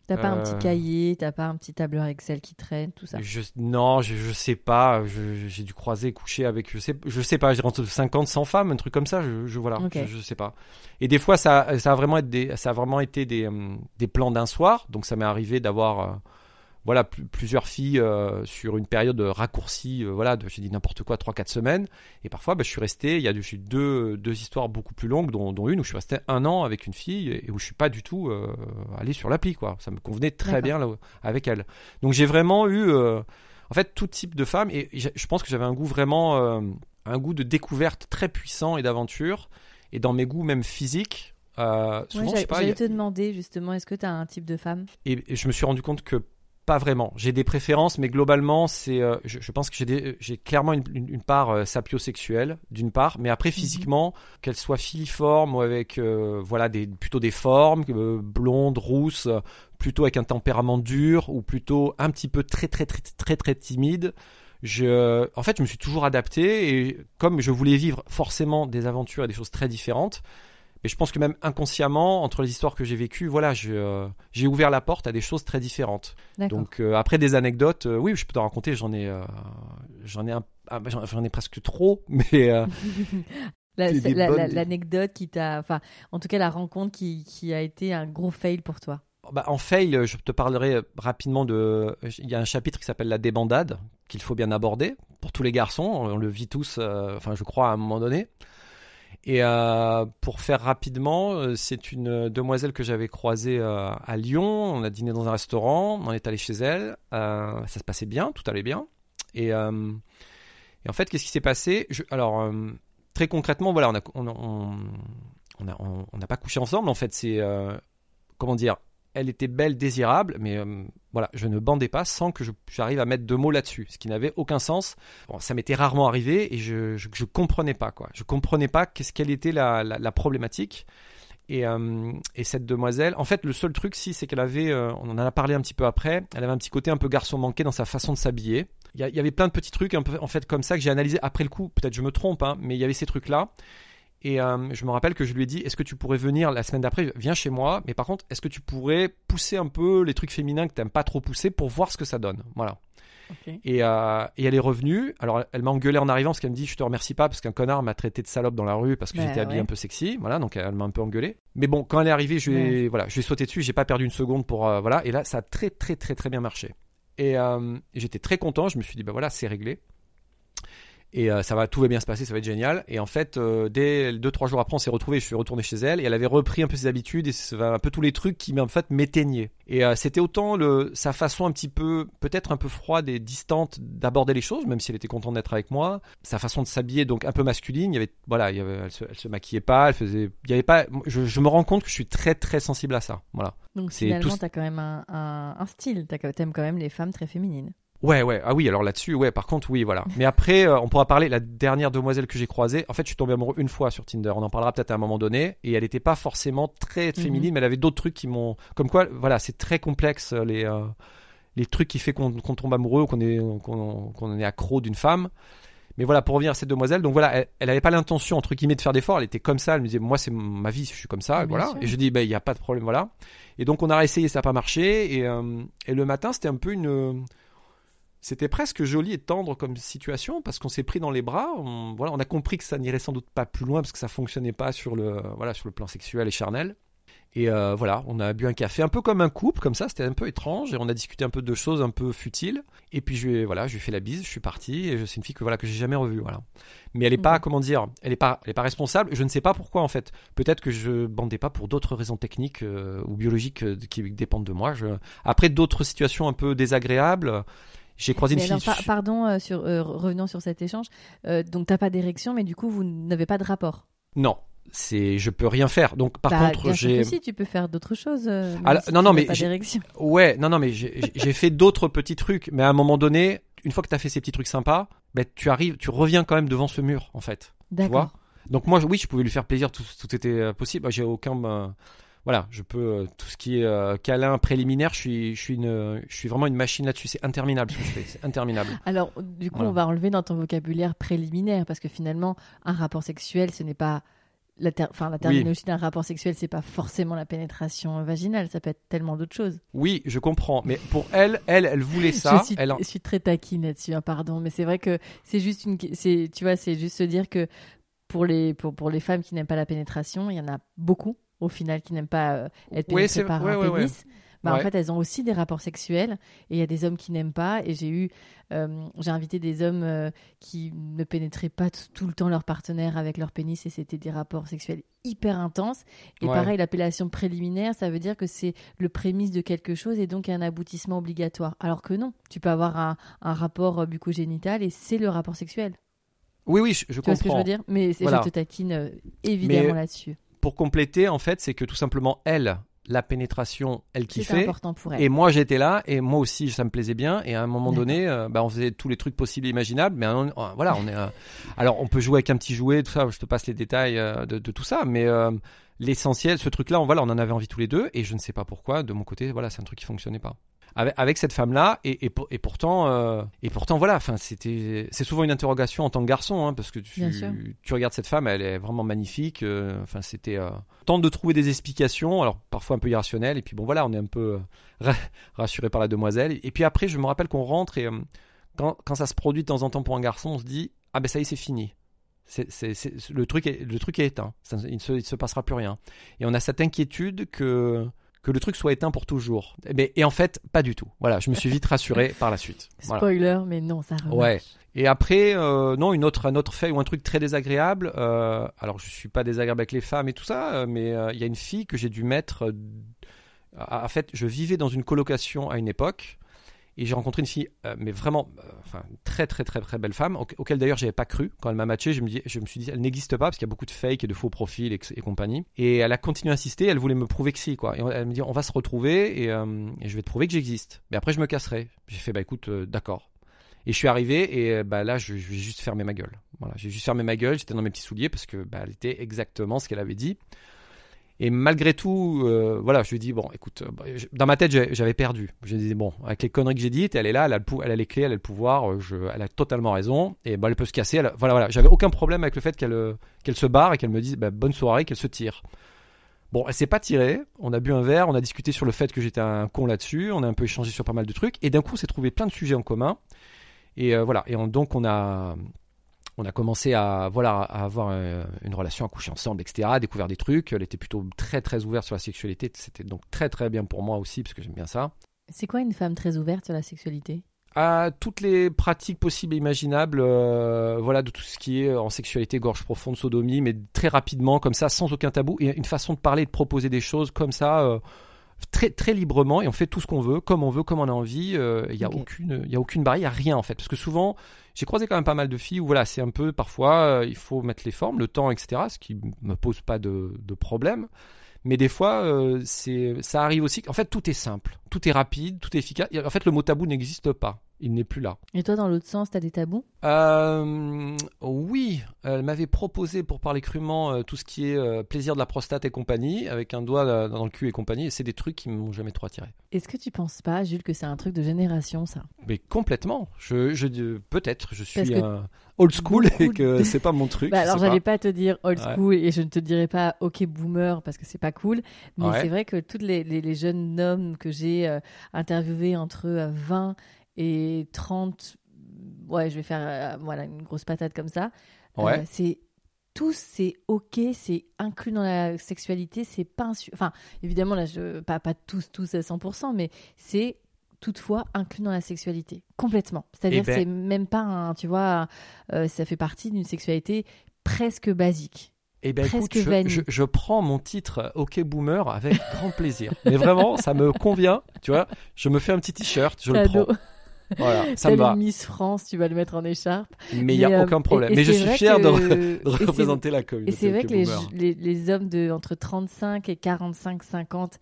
t'as pas un petit euh, cahier, t'as pas un petit tableur Excel qui traîne, tout ça je, Non, je, je sais pas. J'ai dû croiser, coucher avec, je sais, je sais pas, j'ai entre 50, 100 femmes, un truc comme ça. Je, voilà, je, sais pas. Et des fois, ça, ça a vraiment été des, ça a vraiment été des, euh, des plans d'un soir. Donc ça m'est arrivé d'avoir voilà plusieurs filles euh, sur une période raccourcie euh, voilà j'ai dit n'importe quoi 3 4 semaines. Et parfois bah, je suis resté il y a deux, deux histoires beaucoup plus longues dont, une où je suis resté un an avec une fille et où je suis pas du tout euh, allé sur l'appli quoi. Ça me convenait très bien là, avec elle. Donc j'ai vraiment eu en fait tout type de femmes et je pense que j'avais un goût vraiment un goût de découverte très puissant et d'aventure. Et dans mes goûts même physiques euh, J'allais te demander justement, est-ce que tu as un type de femme? Et, je me suis rendu compte que pas vraiment. J'ai des préférences, mais globalement, c'est, euh, je, pense que j'ai clairement une, part euh, sapiosexuelle, d'une part, mais après mhm. physiquement, qu'elle soit filiforme ou avec, euh, voilà, des, plutôt des formes, blondes, rousses, plutôt avec un tempérament dur ou plutôt un petit peu très très très très très, timide. Je, en fait, je me suis toujours adapté et comme je voulais vivre forcément des aventures et des choses très différentes, mais je pense que même inconsciemment, entre les histoires que j'ai vécues, voilà, euh, j'ai ouvert la porte à des choses très différentes. Donc euh, après des anecdotes, euh, oui, je peux t'en raconter. J'en ai, j'en ai, ah, bah, j'en ai presque trop, mais. L'anecdote qui t'a, enfin, en tout cas la rencontre qui, qui a été un gros fail pour toi. Bah, en fail, je te parlerai rapidement de. Il y a un chapitre qui s'appelle la débandade qu'il faut bien aborder pour tous les garçons. On le vit tous, enfin, je crois à un moment donné. Et euh, pour faire rapidement, euh, c'est une demoiselle que j'avais croisée euh, à Lyon. On a dîné dans un restaurant, on est allé chez elle. ça se passait bien, tout allait bien. Et, en fait, qu'est-ce qui s'est passé? Alors, très concrètement, voilà, on n'a pas couché ensemble. En fait, c'est comment dire elle était belle, désirable, mais euh, voilà, je ne bandais pas sans que j'arrive à mettre deux mots là-dessus, ce qui n'avait aucun sens. Bon, ça m'était rarement arrivé et je, je, comprenais pas quoi. Je comprenais pas qu'est-ce quelle était la, problématique. Et, euh, et, cette demoiselle, en fait, le seul truc, si, c'est qu'elle avait, euh, on en a parlé un petit peu après, elle avait un petit côté un peu garçon manqué dans sa façon de s'habiller. Il y, avait plein de petits trucs, un peu, en fait, comme ça que j'ai analysé après le coup. Peut-être je me trompe, hein, mais il y avait ces trucs-là. Et euh, je me rappelle que je lui ai dit, est-ce que tu pourrais venir la semaine d'après? Viens chez moi, mais par contre, est-ce que tu pourrais pousser un peu les trucs féminins que tu n'aimes pas trop pousser pour voir ce que ça donne? Voilà. Et, euh, et, elle est revenue. Alors, elle m'a engueulé en arrivant parce qu'elle me dit Je te remercie pas parce qu'un connard m'a traité de salope dans la rue parce que j'étais habillé un peu sexy. Voilà, donc elle m'a un peu engueulé. Mais bon, quand elle est arrivée, je lui ai, voilà, je sauté dessus. J'ai pas perdu une seconde pour. Euh, voilà, et là, ça a très, très, très, très bien marché. Et, j'étais très content. Je me suis dit Bah voilà, c'est réglé et euh, ça va tout va bien se passer ça va être génial. Et en fait euh, dès deux trois jours après on s'est retrouvé je suis retourné chez elle et elle avait repris un peu ses habitudes et un peu tous les trucs qui en fait m'éteignaient. Et euh, c'était autant le sa façon un petit peu peut-être un peu froide et distante d'aborder les choses même si elle était contente d'être avec moi. Sa façon de s'habiller donc un peu masculine il y avait voilà il y avait, elle, se, se maquillait pas elle faisait il y avait pas je, je, me rends compte que je suis très très sensible à ça. Voilà. Donc finalement tu as quand même un, un, un style. T'aimes quand même les femmes très féminines Ouais, ouais, ah oui, alors là-dessus, ouais, par contre, oui, voilà. Mais après, euh, on pourra parler, la dernière demoiselle que j'ai croisée, en fait, je suis tombé amoureux une fois sur Tinder, on en parlera peut-être à un moment donné, et elle n'était pas forcément très féminine, mais elle avait d'autres trucs qui m'ont... Comme quoi, voilà, c'est très complexe, euh, les, euh, les trucs qui fait qu'on tombe amoureux, qu'on est, qu'on qu'on est accro d'une femme. Mais voilà, pour revenir à cette demoiselle, donc voilà, elle, elle avait pas l'intention, entre guillemets, de faire d'efforts, elle était comme ça, elle me disait, moi, c'est ma vie, je suis comme ça, Ah, et voilà. sûr. Et je dis, ben, il n'y a pas de problème, voilà. Et donc, on a essayé, ça n'a pas marché, et, euh, et le matin, c'était un peu une... C'était presque joli et tendre comme situation parce qu'on s'est pris dans les bras. On, voilà, on a compris que ça n'irait sans doute pas plus loin parce que ça fonctionnait pas sur le, voilà, sur le plan sexuel et charnel. Et euh, voilà, on a bu un café un peu comme un couple, comme ça, c'était un peu étrange. Et on a discuté un peu de choses un peu futiles. Et puis je lui ai, voilà, je lui ai fait la bise, je suis parti. Et c'est une fille que voilà que j'ai jamais revue, voilà. Mais elle est pas, Mhm. comment dire, elle est pas, elle est pas responsable. Je ne sais pas pourquoi en fait. Peut-être que je bandais pas pour d'autres raisons techniques euh, ou biologiques euh, qui dépendent de moi. Je... Après d'autres situations un peu désagréables. J'ai croisé une Mais alors, su- pardon, euh, sur, euh, revenons sur cet échange. Euh, donc, t'as pas d'érection, mais du coup, vous n'avez pas de rapport. Non, c'est je peux rien faire. Donc par Bah, contre, j'ai si, tu peux faire d'autres choses. euh, même Alors, si non, tu non, mais pas j'ai- d'érection. ouais, non non mais j'ai fait d'autres petits trucs mais à un moment donné, une fois que tu as fait ces petits trucs sympas, ben tu arrives, tu reviens quand même devant ce mur en fait. D'accord. Donc moi oui, je pouvais lui faire plaisir, tout, tout était possible. J'ai aucun voilà, je peux euh, tout ce qui est euh, câlin préliminaire, je suis je suis une je suis vraiment une machine là-dessus, c'est interminable ce que je fais, c'est interminable. Alors, du coup, Voilà. on va enlever dans ton vocabulaire préliminaire parce que finalement, un rapport sexuel, ce n'est pas. La, ter- la terminologie d'un rapport sexuel, c'est pas forcément la pénétration vaginale, ça peut être tellement d'autres choses. Oui, je comprends, mais pour elle, elle elle voulait ça, je, suis, elle en- je suis très taquine là-dessus, hein, pardon, mais c'est vrai que c'est juste une, c'est, tu vois, c'est juste se dire que pour les, pour, pour les femmes qui n'aiment pas la pénétration, il y en a beaucoup au final qui n'aiment pas euh, être Ouais, pénétrées par ouais, un ouais, ouais. pénis. Bah, En fait, elles ont aussi des rapports sexuels et il y a des hommes qui n'aiment pas. Et j'ai eu, euh, j'ai invité des hommes euh, qui ne pénétraient pas tout le temps leur partenaire avec leur pénis et c'était des rapports sexuels hyper intenses. Et pareil, l'appellation préliminaire, ça veut dire que c'est le prémisse de quelque chose et donc un aboutissement obligatoire. Alors que non, tu peux avoir un, un rapport euh, bucco-génital et c'est le rapport sexuel. Oui oui, je, je Tu vois ce que je comprends. veux dire? Mais Voilà. je te taquine euh, évidemment Mais- là-dessus. Pour compléter en fait, c'est que tout simplement elle, la pénétration, elle C'est kiffait. important pour elle. Et moi j'étais là et moi aussi ça me plaisait bien et à un moment donné euh, bah, on faisait tous les trucs possibles et imaginables mais on- voilà on est euh, alors on peut jouer avec un petit jouet tout ça je te passe les détails euh, de, de tout ça mais l'essentiel ce truc là on voilà on en avait envie tous les deux et je ne sais pas pourquoi de mon côté voilà c'est un truc qui fonctionnait pas. Avec, avec cette femme là et, et, et pourtant euh, et pourtant voilà enfin c'était c'est souvent une interrogation en tant que garçon hein, parce que tu, tu regardes cette femme elle est vraiment magnifique euh, enfin c'était euh, tente de trouver des explications alors parfois un peu irrationnelles et puis bon voilà on est un peu euh, ra- rassuré par la demoiselle. Et puis après je me rappelle qu'on rentre et quand, quand ça se produit de temps en temps pour un garçon on se dit ah ben ça y est c'est fini c'est, c'est- c'est- le, truc est, le truc est éteint Ça- il ne se, il se passera plus rien et on a cette inquiétude que que le truc soit éteint pour toujours. Et, ben- et en fait, pas du tout. Voilà, je me suis vite rassuré par la suite. Voilà. Spoiler, mais non, ça remarche. Ouais. Et après, euh, non, une autre, un autre fait ou un truc très désagréable. euh, alors, je suis pas désagréable avec les femmes et tout ça, euh, mais euh, il y a une fille que j'ai dû mettre. en fait, je vivais dans une colocation à une époque et j'ai rencontré une fille, euh, mais vraiment, euh, enfin, très très très très belle femme, au- auquel d'ailleurs j'avais pas cru quand elle m'a matché. Je me, dis, je me suis dit, elle n'existe pas parce qu'il y a beaucoup de fake et de faux profils et, compagnie. Et elle a continué à insister. Elle voulait me prouver que si, quoi. Et elle me dit, on va se retrouver et, euh, et je vais te prouver que j'existe. Mais après, je me casserai. J'ai fait, bah écoute, d'accord. Et je suis arrivé et bah là, je, je vais juste fermer ma gueule. Voilà, j'ai juste fermé ma gueule. J'étais dans mes petits souliers parce que bah, elle était exactement ce qu'elle avait dit. Et malgré tout, euh, voilà, je lui dit bon, écoute, euh, bah, dans ma tête, j'avais perdu. Je lui dit bon, avec les conneries que j'ai dites, elle est là, elle a, les clés, elle a le pouvoir, euh, elle a totalement raison. Et bah, elle peut se casser. voilà, voilà, j'avais aucun problème avec le fait qu'elle se barre et qu'elle me dise bah, bonne soirée, qu'elle se tire. Bon, elle s'est pas tirée. On a bu un verre, on a discuté sur le fait que j'étais un con là-dessus. On a un peu échangé sur pas mal de trucs. Et d'un coup, on s'est trouvé plein de sujets en commun. Et voilà. Et on- donc, on a, on a commencé à, voilà, à avoir euh, une relation, à coucher ensemble, etc. À découvert des trucs. Elle était plutôt très, très ouverte sur la sexualité. C'était donc très, très bien pour moi aussi, parce que j'aime bien ça. C'est quoi une femme très ouverte sur la sexualité? À toutes les pratiques possibles et imaginables, euh, voilà, de tout ce qui est en sexualité, gorge profonde, sodomie, mais très rapidement, comme ça, sans aucun tabou, et une façon de parler, de proposer des choses comme ça, euh, très très librement, et on fait tout ce qu'on veut, comme on veut, comme on a envie. euh, Il y a aucune, il y a aucune barrière, il y a rien en fait, parce que souvent, j'ai croisé quand même pas mal de filles où voilà, c'est un peu parfois, euh, il faut mettre les formes, le temps, etc., ce qui me pose pas de, de problème. Mais des fois, euh, c'est, ça arrive aussi. En fait, tout est simple, tout est rapide, tout est efficace. Et En fait, le mot tabou n'existe pas. Il n'est plus là. Et toi, dans l'autre sens, t'as des tabous? Euh, oui, elle m'avait proposé pour parler crûment euh, tout ce qui est euh, plaisir de la prostate et compagnie, avec un doigt euh, dans le cul et compagnie, et c'est des trucs qui m'ont jamais trop attiré. Est-ce que tu penses pas, Jules, que c'est un truc de génération, ça? Mais complètement. Je, je peut-être, je suis un old school et que de- c'est pas mon truc. Bah je alors j'allais pas. pas te dire old Ouais. school et je ne te dirais pas ok boomer parce que c'est pas cool mais Ouais. c'est vrai que tous les, les, les jeunes hommes que j'ai interviewés entre euh, 20 et 30 ouais je vais faire euh, voilà une grosse patate comme ça euh, Ouais. c'est tous c'est ok c'est inclus dans la sexualité c'est pas un su- enfin évidemment là je pas pas tous tous à 100% mais c'est toutefois inclus dans la sexualité complètement c'est-à-dire Eh ben- c'est même pas un tu vois euh, ça fait partie d'une sexualité presque basique Eh ben écoute, je, vanille. je- je prends mon titre OK Boomer avec grand plaisir. Mais vraiment, ça me convient. Tu vois, je me fais un petit t-shirt, je le prends. Voilà, ça me va. Miss France tu vas le mettre en écharpe Mais il n'y a euh, aucun problème. et- et Mais je suis fier de, que- de et c'est- représenter la Et communauté. c'est vrai que les, les, les hommes de entre 35 et 45, 50,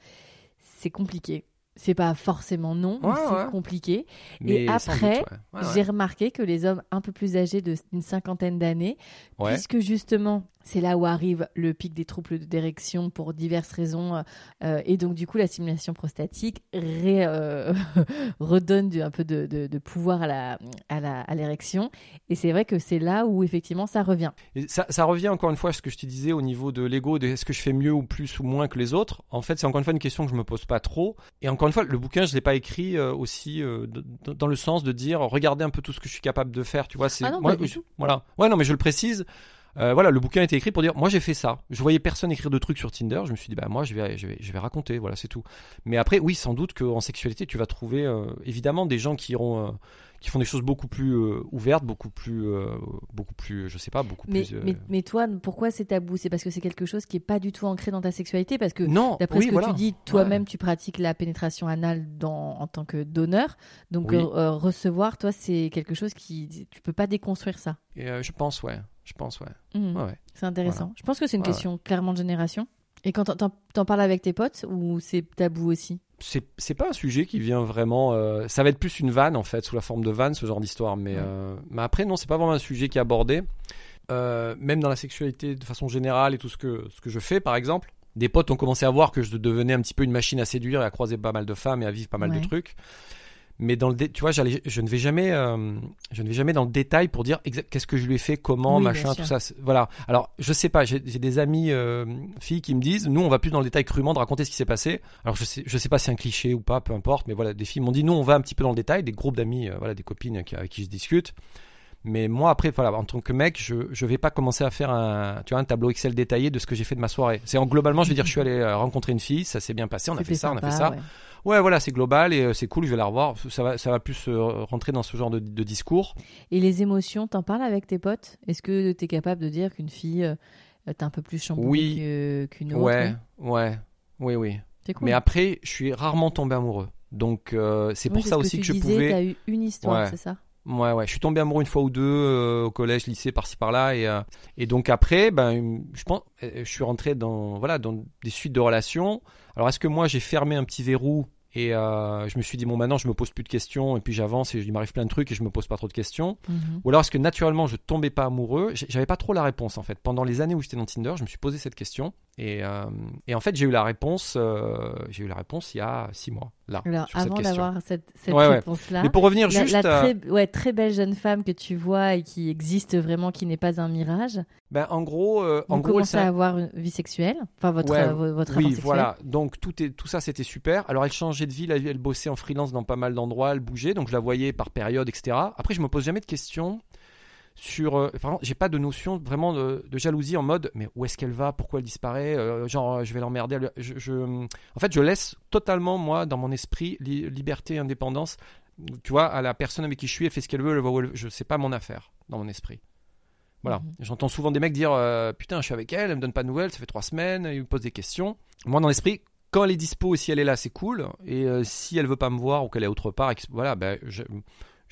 c'est compliqué. C'est pas forcément non, Ouais, c'est ouais. compliqué. Mais sans après, ouais. J'ai remarqué que les hommes un peu plus âgés de- d'une cinquantaine d'années, puisque justement c'est là où arrive le pic des troubles d'érection pour diverses raisons, euh, et donc du coup la stimulation prostatique ré- euh, redonne du- un peu de, de- de pouvoir à la à l'érection, et c'est vrai que c'est là où effectivement ça revient. Et ça, ça revient encore une fois à ce que je te disais au niveau de l'ego, de est-ce que je fais mieux ou plus ou moins que les autres. En fait, c'est encore une fois une question que je me pose pas trop. Et encore une fois, le bouquin, je l'ai pas écrit euh, aussi euh, dans le sens de dire regardez un peu tout ce que je suis capable de faire. Tu vois, c'est Ah non, moi, pas du je- tout. voilà. Ouais, non, mais je le précise. Euh, voilà, le bouquin a été écrit pour dire moi j'ai fait ça. Je voyais personne écrire de trucs sur Tinder. Je me suis dit bah moi je vais je vais je vais raconter. Voilà, c'est tout. Mais après, oui, sans doute qu'en sexualité, tu vas trouver euh, évidemment des gens qui iront euh, qui font des choses beaucoup plus ouvertes, beaucoup plus beaucoup plus je sais pas beaucoup Mais, plus. mais, mais toi, pourquoi c'est tabou? C'est parce que c'est quelque chose qui est pas du tout ancré dans ta sexualité? Parce que non, d'après oui, ce que voilà. tu dis, toi-même, tu pratiques la pénétration anale dans, en tant que donneur. Donc Oui. recevoir, toi, c'est quelque chose qui... Tu peux pas déconstruire ça. Et, je pense, ouais. Je pense, ouais. Mhm. Ouais, ouais. C'est intéressant. Je pense que c'est une Ouais, question clairement de génération. Et quand t'en- parles avec tes potes, ou c'est tabou aussi? C'est, c'est pas un sujet qui vient vraiment. euh, ça va être plus une vanne, en fait, sous la forme de vanne, ce genre d'histoire. Mais, euh, mais après, non, c'est pas vraiment un sujet qui est abordé. Euh, même dans la sexualité de façon générale et tout ce que, ce que je fais, par exemple. Des potes ont commencé à voir que je devenais un petit peu une machine à séduire et à croiser pas mal de femmes et à vivre pas mal de trucs. Mais dans le dé- tu vois, j'allais- je ne vais jamais, euh, je ne vais jamais dans le détail pour dire qu'est-ce que je lui ai fait, comment, Oui, machin, tout ça. Voilà. Alors, je sais pas. J'ai des amis euh, filles qui me disent, nous, on va plus dans le détail crûment de raconter ce qui s'est passé. Alors, je sais, je sais pas si c'est un cliché ou pas, peu importe. Mais voilà, des filles m'ont dit, nous, on va un petit peu dans le détail. Des groupes d'amis, euh, voilà, des copines qui- avec qui je discute. Mais moi, après, voilà, en tant que mec, je je vais pas commencer à faire un, tu vois, un tableau Excel détaillé de ce que j'ai fait de ma soirée. C'est en globalement, je vais dire, je suis allé rencontrer une fille, ça s'est bien passé, on a fait ça, on a fait ça. ouais. Ouais, voilà, c'est global et euh, c'est cool, je vais la revoir. Ça va, ça va plus euh, rentrer dans ce genre de, de discours. Et les émotions, t'en parles avec tes potes? Est-ce que t'es capable de dire qu'une fille, euh, t'es un peu plus chamboulée Oui. qu'une autre? Ouais, oui ouais, oui, oui. Cool. Mais après, je suis rarement tombé amoureux. Donc, euh, c'est Oui, pour ça ce aussi que je disais, pouvais. T'as eu une histoire, Ouais. c'est ça? Ouais, ouais. Je suis tombé amoureux une fois ou deux euh, au collège, lycée, par-ci par-là, et euh, et donc après, ben, je pense, euh, je suis rentré dans voilà dans des suites de relations. Alors, est-ce que moi j'ai fermé un petit verrou et euh, je me suis dit bon maintenant je me pose plus de questions et puis j'avance et il m'arrive plein de trucs et je me pose pas trop de questions. Mhm. Ou alors est-ce que naturellement je tombais pas amoureux? J'avais pas trop la réponse en fait. Pendant les années où j'étais dans Tinder, je me suis posé cette question et, euh, et en fait j'ai eu la réponse. euh, j'ai eu la réponse il y a six mois là Alors, sur avant d'avoir cette, cette Ouais, ouais. réponse-là, Mais pour revenir la, juste, la très, ouais, très belle jeune femme que tu vois et qui existe vraiment, qui n'est pas un mirage, ben en gros, euh, vous en gros, commencez à avoir une vie sexuelle, enfin votre, euh, vo- votre oui, voilà. Donc tout est tout ça c'était super. Alors elle changeait de ville, elle, elle bossait en freelance dans pas mal d'endroits, elle bougeait, donc je la voyais par période, etc. Après je me pose jamais de questions sur. Euh, par exemple, j'ai pas de notion vraiment de, de jalousie en mode mais où est-ce qu'elle va, pourquoi elle disparaît, euh, genre je vais l'emmerder. Je, je- en fait je laisse totalement moi dans mon esprit li- liberté, indépendance. Tu vois, à la personne avec qui je suis, elle fait ce qu'elle veut, elle va où elle- je sais pas mon affaire dans mon esprit. Voilà. Mhm. J'entends souvent des mecs dire euh, Putain, je suis avec elle, elle me donne pas de nouvelles, ça fait trois semaines, ils me posent des questions. Moi, dans l'esprit, quand elle est dispo, si elle est là, c'est cool. Et euh, si elle veut pas me voir ou qu'elle est autre part, et voilà, ben, je,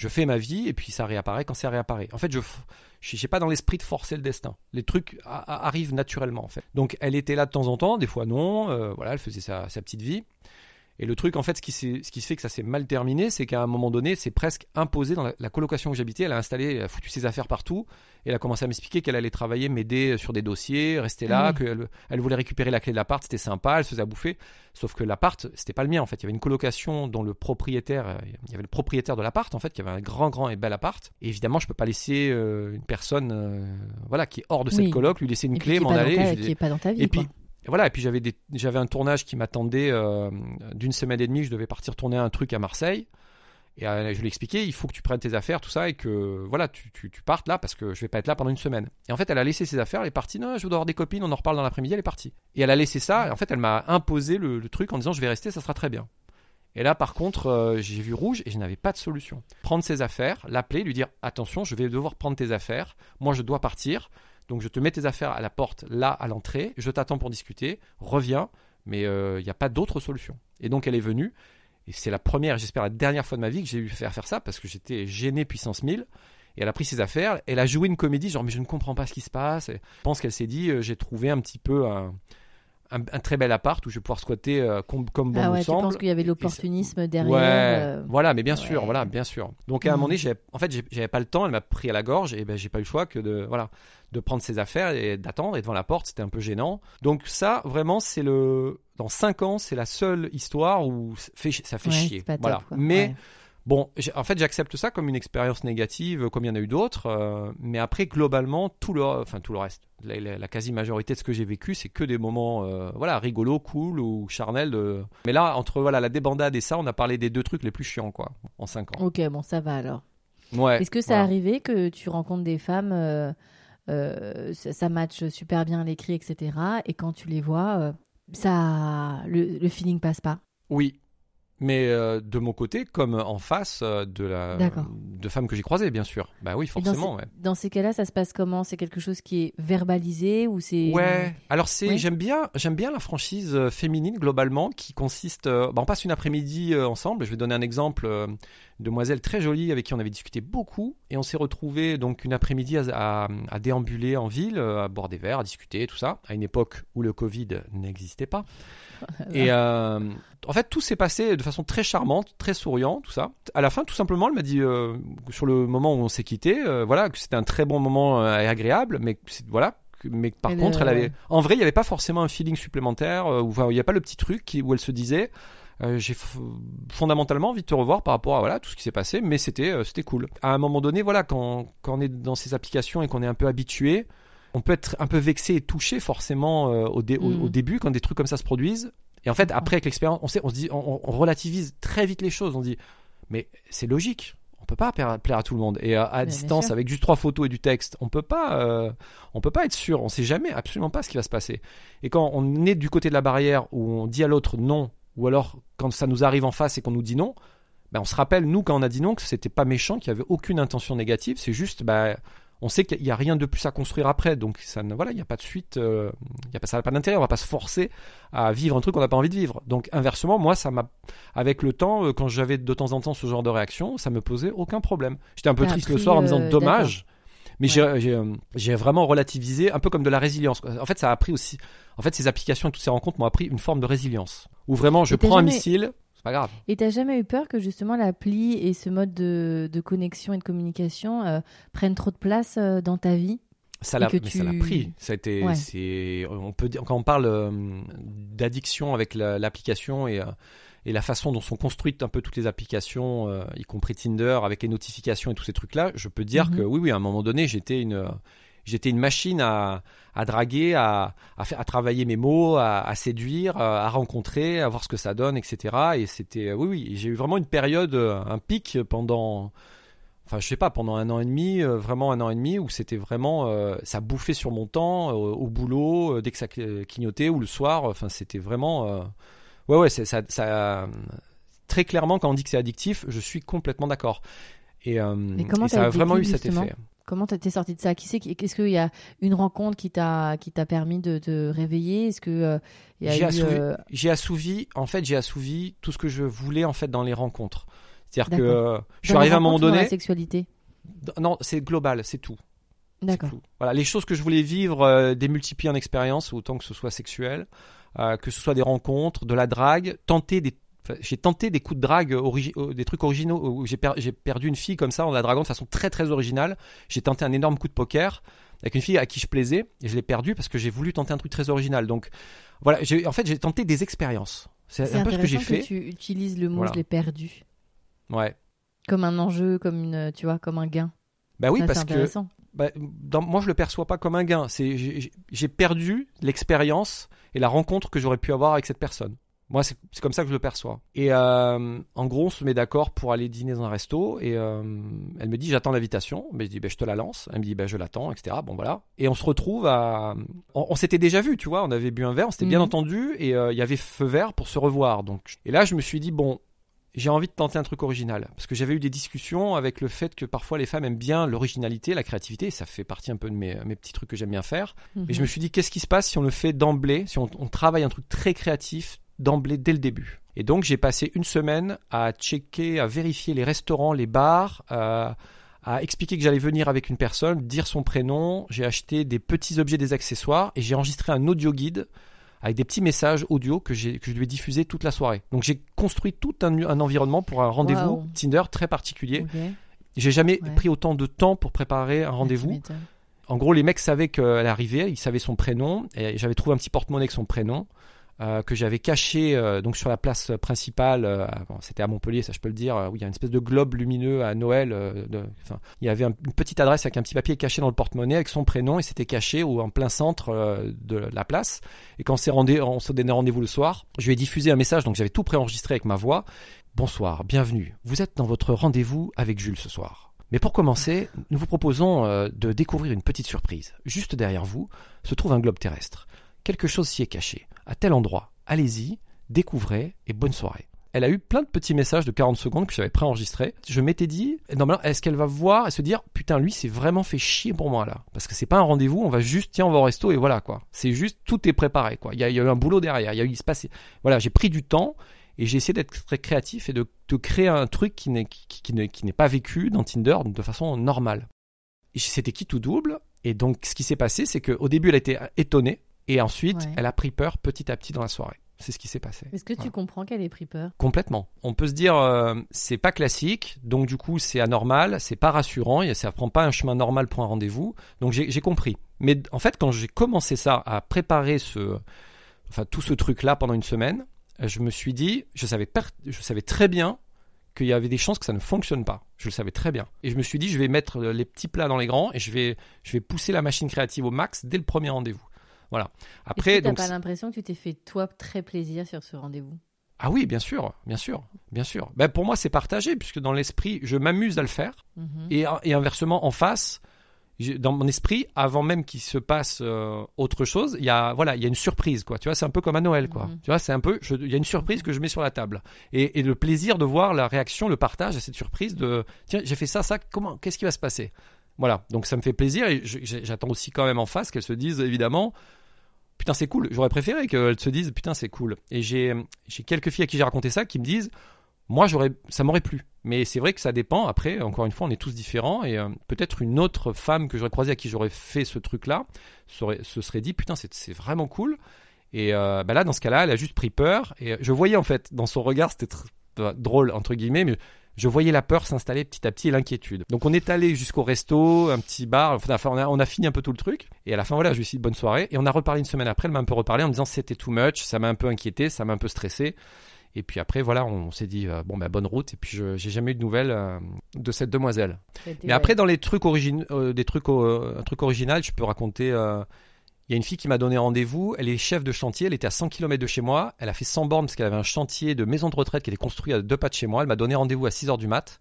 je fais ma vie et puis ça réapparaît quand ça réapparaît. En fait, je f- j'ai pas dans l'esprit de forcer le destin. Les trucs arrivent naturellement, en fait. Donc, elle était là de temps en temps, des fois non. euh, voilà, elle faisait sa, sa petite vie. Et le truc, en fait, ce qui, ce qui fait que ça s'est mal terminé, c'est qu'à un moment donné, c'est presque imposé dans la, colocation où j'habitais. Elle a installé, elle a foutu ses affaires partout. Et elle a commencé à m'expliquer qu'elle allait travailler, m'aider sur des dossiers, rester là, Ah qu'elle elle voulait récupérer la clé de l'appart. C'était sympa, elle se faisait à bouffer. Sauf que l'appart, c'était pas le mien, en fait. Il y avait une colocation dont le propriétaire, euh, il y avait le propriétaire de l'appart, en fait, qui avait un grand, grand et bel appart. Et évidemment, je peux pas laisser euh, une personne, euh, voilà, qui est hors de cette Oui. coloc, lui laisser une Et clé, m'en aller. lui qui est pas dans ta vie. et puis, quoi. Et voilà, et puis j'avais un tournage qui m'attendait euh, d'une semaine et demie. Je devais partir tourner un truc à Marseille. Et euh, je lui ai expliqué, il faut que tu prennes tes affaires, tout ça, et que voilà, tu, partes là parce que je vais pas être là pendant une semaine. Et en fait, elle a laissé ses affaires, elle est partie. Non, je dois avoir des copines, on en reparle dans l'après-midi, elle est partie. Et elle a laissé ça, et en fait, elle m'a imposé le, le truc en disant, je vais rester, ça sera très bien. Et là, par contre, euh, j'ai vu rouge et je n'avais pas de solution. Prendre ses affaires, l'appeler, lui dire attention, je vais devoir prendre tes affaires. Moi, je dois partir. Donc, je te mets tes affaires à la porte, là, à l'entrée. Je t'attends pour discuter. Reviens. Mais euh, il n'y a pas d'autre solution. Et donc, elle est venue. Et c'est la première, j'espère la dernière fois de ma vie que j'ai eu faire faire ça parce que j'étais gêné puissance 1000. Et elle a pris ses affaires. Elle a joué une comédie, genre, mais je ne comprends pas ce qui se passe. Et je pense qu'elle s'est dit, euh, j'ai trouvé un petit peu un, un- un très bel appart où je vais pouvoir squatter euh, comme, comme bon Ah ouais, semble. penses qu'il y avait ça- l'opportunisme derrière Ouais, euh, voilà, mais bien sûr, ouais. voilà, bien sûr. Donc à un moment donné, j'ai- en fait, j'avais pas le temps, elle m'a pris à la gorge et ben j'ai pas eu le choix que de voilà, de prendre ses affaires et d'attendre et devant la porte, c'était un peu gênant. Donc ça, vraiment, c'est le dans cinq ans, c'est la seule histoire où ça fait, ça fait ouais, chier. c'est pas top, voilà. quoi. Mais. Bon, en fait, j'accepte ça comme une expérience négative, comme il y en a eu d'autres. euh, mais après, globalement, tout le, enfin tout le reste, la, la- la quasi-majorité de ce que j'ai vécu, c'est que des moments, euh, voilà, rigolos, cool ou charnels. de- Mais là, entre voilà la débandade et ça, on a parlé des deux trucs les plus chiants, quoi, en cinq ans. Ok, bon, ça va alors. Ouais. Est-ce que ça voilà. arrivé que tu rencontres des femmes, euh, euh, ça, ça match super bien l'écrit, etc. Et quand tu les vois, euh, ça, le, le feeling passe pas? Oui. Mais euh, de mon côté, comme en face euh, de la de femmes que j'ai croisées, bien sûr. Bah oui, dans forcément. ouais. dans ces cas-là, ça se passe comment? C'est quelque chose qui est verbalisé ou c'est Ouais. Alors c'est, Ouais. j'aime bien, j'aime bien la franchise euh, féminine globalement qui consiste. bah, on passe une après-midi ensemble. Je vais donner un exemple. Demoiselle très jolie avec qui on avait discuté beaucoup et on s'est retrouvé donc une après-midi à, à- à déambuler en ville, euh, à boire des verres, à discuter, tout ça, à une époque où le Covid n'existait pas. Et euh, en fait, tout s'est passé de façon très charmante, très souriant, tout ça. À la fin, tout simplement, elle m'a dit euh, sur le moment où on s'est quitté, euh, voilà, que c'était un très bon moment et agréable, mais voilà. Mais par Elle, contre, elle avait, en vrai, il n'y avait pas forcément un feeling supplémentaire, ou enfin, il n'y a pas le petit truc qui- où elle se disait, euh, j'ai fondamentalement envie de te revoir par rapport à voilà tout ce qui s'est passé, mais c'était euh, c'était cool. À un moment donné, voilà, quand quand on est dans ces applications et qu'on est un peu habitué, on peut être un peu vexé et touché forcément euh, au, dé- au- au début quand des trucs comme ça se produisent. Et en fait, après avec l'expérience, on, sait, on se dit, on, on relativise très vite les choses. On dit, mais c'est logique. On peut pas plaire, à tout le monde. Et à, distance, avec juste trois photos et du texte, on peut pas, euh, on peut pas être sûr. On sait jamais, absolument pas ce qui va se passer. Et quand on est du côté de la barrière où on dit à l'autre non, ou alors quand ça nous arrive en face et qu'on nous dit non, ben on se rappelle nous quand on a dit non que c'était pas méchant, qu'il y avait aucune intention négative. C'est juste, ben on sait qu'il y a rien de plus à construire après, donc ça ne, voilà, il n'y a pas de suite, euh, il y a pas, ça n'a pas d'intérêt, on va pas se forcer à vivre un truc qu'on n'a pas envie de vivre. Donc inversement, moi, ça m'a, avec le temps, euh, quand j'avais de temps en temps ce genre de réaction, ça me posait aucun problème. J'étais un peu triste le soir en me disant euh, dommage, mais Ouais. j'ai, j'ai, euh, j'ai vraiment relativisé, un peu comme de la résilience. En fait, ça a appris aussi, en fait, ces applications et toutes ces rencontres m'ont appris une forme de résilience, où vraiment je prends un missile, c'est pas grave. Et t'as jamais eu peur que justement l'appli et ce mode de, de connexion et de communication euh, prennent trop de place euh, dans ta vie? Ça l'a, ça pris. Ça a été, Ouais. c'est, on peut dire, quand on parle euh, d'addiction avec la- l'application et, euh, et la façon dont sont construites un peu toutes les applications, euh, y compris Tinder, avec les notifications et tous ces trucs-là, je peux dire Mhm. que oui, oui, à un moment donné, j'étais une, j'étais une machine à, à draguer, à, à, faire, à travailler mes mots, à, à séduire, à, à rencontrer, à voir ce que ça donne, etc. Et c'était, oui, oui, j'ai eu vraiment une période, euh, un pic pendant enfin je sais pas pendant un an et demi euh, vraiment un an et demi où c'était vraiment euh, ça bouffait sur mon temps euh, au boulot euh, dès que ça cl- clignotait ou le soir enfin c'était vraiment euh, ouais ouais ça, ça très clairement quand on dit que c'est addictif je suis complètement d'accord. Et, euh, et ça a vraiment eu cet effet. Comment t'es sorti de ça? Qui c'est Qu'est-ce qu'il y a une rencontre qui t'a qui t'a permis de te réveiller? Est-ce que euh, J'ai assouvi- euh, j'ai assouvi en fait j'ai assouvi tout ce que je voulais en fait dans les rencontres. C'est-à-dire que euh, je suis arrivé à un moment dans donné la sexualité? Non c'est global c'est tout. D'accord. Voilà, les choses que je voulais vivre, démultiplier en expérience, autant que ce soit sexuel, euh, que ce soit des rencontres, de la drague, tenter des Enfin, j'ai tenté des coups de drague, euh, des trucs originaux. où J'ai per- j'ai perdu une fille comme ça en la draguant de façon très très originale. J'ai tenté un énorme coup de poker avec une fille à qui je plaisais et je l'ai perdue parce que j'ai voulu tenter un truc très original. Donc voilà, en fait j'ai tenté des expériences. C'est un peu ce que j'ai fait. tu utilises le mot Voilà. je l'ai perdu Ouais. comme un enjeu, comme une, tu vois, comme un gain. Bah oui, Ça, parce que bah, dans- moi je le perçois pas comme un gain. C'est j'ai perdu l'expérience et la rencontre que j'aurais pu avoir avec cette personne. Moi, c'est comme ça que je le perçois. Et euh, en gros, on se met d'accord pour aller dîner dans un resto. Et euh, elle me dit, j'attends l'invitation. Mais je dis, ben, je te la lance. Elle me dit, ben, je l'attends, etc. Bon, voilà. Et on se retrouve à. On, on s'était déjà vu, tu vois. On avait bu un verre, on s'était bien Mhm. entendu. Et euh, il y avait feu vert pour se revoir. Donc, et là, je me suis dit, bon, j'ai envie de tenter un truc original. Parce que j'avais eu des discussions avec le fait que parfois les femmes aiment bien l'originalité, la créativité. Ça fait partie un peu de mes, mes petits trucs que j'aime bien faire. Mhm. Et je me suis dit, qu'est-ce qui se passe si on le fait d'emblée, si on, on travaille un truc très créatif d'emblée dès le début? Et donc j'ai passé une semaine à checker, à vérifier les restaurants, les bars, euh, à expliquer que j'allais venir avec une personne, dire son prénom. J'ai acheté des petits objets, des accessoires et j'ai enregistré un audio guide avec des petits messages audio que, je lui ai diffusé toute la soirée. Donc j'ai construit tout un, un environnement pour un rendez-vous. Tinder très particulier. J'ai jamais Ouais. pris autant de temps pour préparer un rendez-vous. m'étonnes. En gros, les mecs savaient qu'elle arrivait, ils savaient son prénom, et j'avais trouvé un petit porte-monnaie avec son prénom. Euh, que j'avais caché euh, donc sur la place principale, euh, c'était à Montpellier, ça je peux le dire, où il y a une espèce de globe lumineux à Noël. il y avait un- une petite adresse avec un petit papier caché dans le porte-monnaie avec son prénom et c'était caché ou en plein centre de la place. Et quand on rendez- on s'est donné rendez-vous le soir, je lui ai diffusé un message, donc j'avais tout préenregistré avec ma voix. Bonsoir, bienvenue. Vous êtes dans votre rendez-vous avec Jules ce soir. Mais pour commencer, nous vous proposons de découvrir une petite surprise. Juste derrière vous se trouve un globe terrestre. Quelque chose s'y est caché. À tel endroit. Allez-y, découvrez et bonne soirée. Elle a eu plein de petits messages de 40 secondes que j'avais préenregistrés. Je m'étais dit, normalement, est-ce qu'elle va voir et se dire, putain, lui, c'est vraiment fait chier pour moi là. Parce que c'est pas un rendez-vous, on va juste, tiens, on va au resto et voilà quoi. C'est juste, tout est préparé quoi. Il y a, a eu un boulot derrière. Il y a eu, il se passe, voilà, j'ai pris du temps et j'ai essayé d'être très créatif et de, de créer un truc qui n'est, qui, qui n'est, pas vécu dans Tinder de façon normale. C'était qui tout double? Et donc, ce qui s'est passé, c'est qu'au début, elle était étonnée. Et ensuite, Ouais. elle a pris peur petit à petit dans la soirée. C'est ce qui s'est passé. Est-ce que tu comprends qu'elle ait pris peur? Complètement. On peut se dire, euh, c'est pas classique, donc du coup, c'est anormal, c'est pas rassurant, et ça prend pas un chemin normal pour un rendez-vous. Donc j'ai compris. Mais en fait, quand j'ai commencé ça, à préparer ce, enfin tout ce truc-là pendant une semaine, je me suis dit, je savais, je savais très bien qu'il y avait des chances que ça ne fonctionne pas. Je le savais très bien. Et je me suis dit, je vais mettre les petits plats dans les grands et je vais, je vais pousser la machine créative au max dès le premier rendez-vous. Voilà. Après, t'as donc pas l'impression que tu t'es fait toi très plaisir sur ce rendez-vous? Ah oui, bien sûr, bien sûr, bien sûr. Ben pour moi, c'est partagé puisque dans l'esprit, je m'amuse à le faire Mhm. et, et inversement en face, dans mon esprit, avant même qu'il se passe euh, autre chose, il y a voilà, il y a une surprise quoi. Tu vois, c'est un peu comme à Noël quoi. Mhm. Tu vois, c'est un peu, je- il y a une surprise que je mets sur la table et, et le plaisir de voir la réaction, le partage à cette surprise de tiens, j'ai fait ça, ça, comment, qu'est-ce qui va se passer? Voilà, donc ça me fait plaisir et j'attends aussi quand même en face qu'elle se dise évidemment. Putain, c'est cool. J'aurais préféré qu'elles se disent putain, c'est cool. Et j'ai quelques filles à qui j'ai raconté ça qui me disent moi, j'aurais, ça m'aurait plu. Mais c'est vrai que ça dépend. Après, encore une fois, on est tous différents. Et euh, peut-être une autre femme que j'aurais croisée à qui j'aurais fait ce truc-là serait, se serait dit Putain, c'est, vraiment cool. Et euh, bah là, dans ce cas-là, elle a juste pris peur. Et euh, je voyais, en fait, dans son regard, c'était drôle, entre guillemets, mais je voyais la peur s'installer petit à petit et l'inquiétude. Donc, on est allé jusqu'au resto, un petit bar. Enfin, on a, on a fini un peu tout le truc. Et à la fin, voilà, je lui ai dit bonne soirée. Et on a reparlé une semaine après. Elle m'a un peu reparlé en me disant C'était too much. Ça m'a un peu inquiété. Ça m'a un peu stressé. Et puis après, voilà, on, s'est dit, euh, bon, bah, bonne route. Et puis, je j'ai jamais eu de nouvelles euh, de cette demoiselle. Mais après, dans les trucs origin... euh, des trucs, euh, un truc original, je peux raconter. Il y a une fille qui m'a donné rendez-vous. Elle est chef de chantier. Elle était à 100 km de chez moi. Elle a fait 100 bornes parce qu'elle avait un chantier de maison de retraite qui était construit à deux pas de chez moi. Elle m'a donné rendez-vous à 6 heures du mat.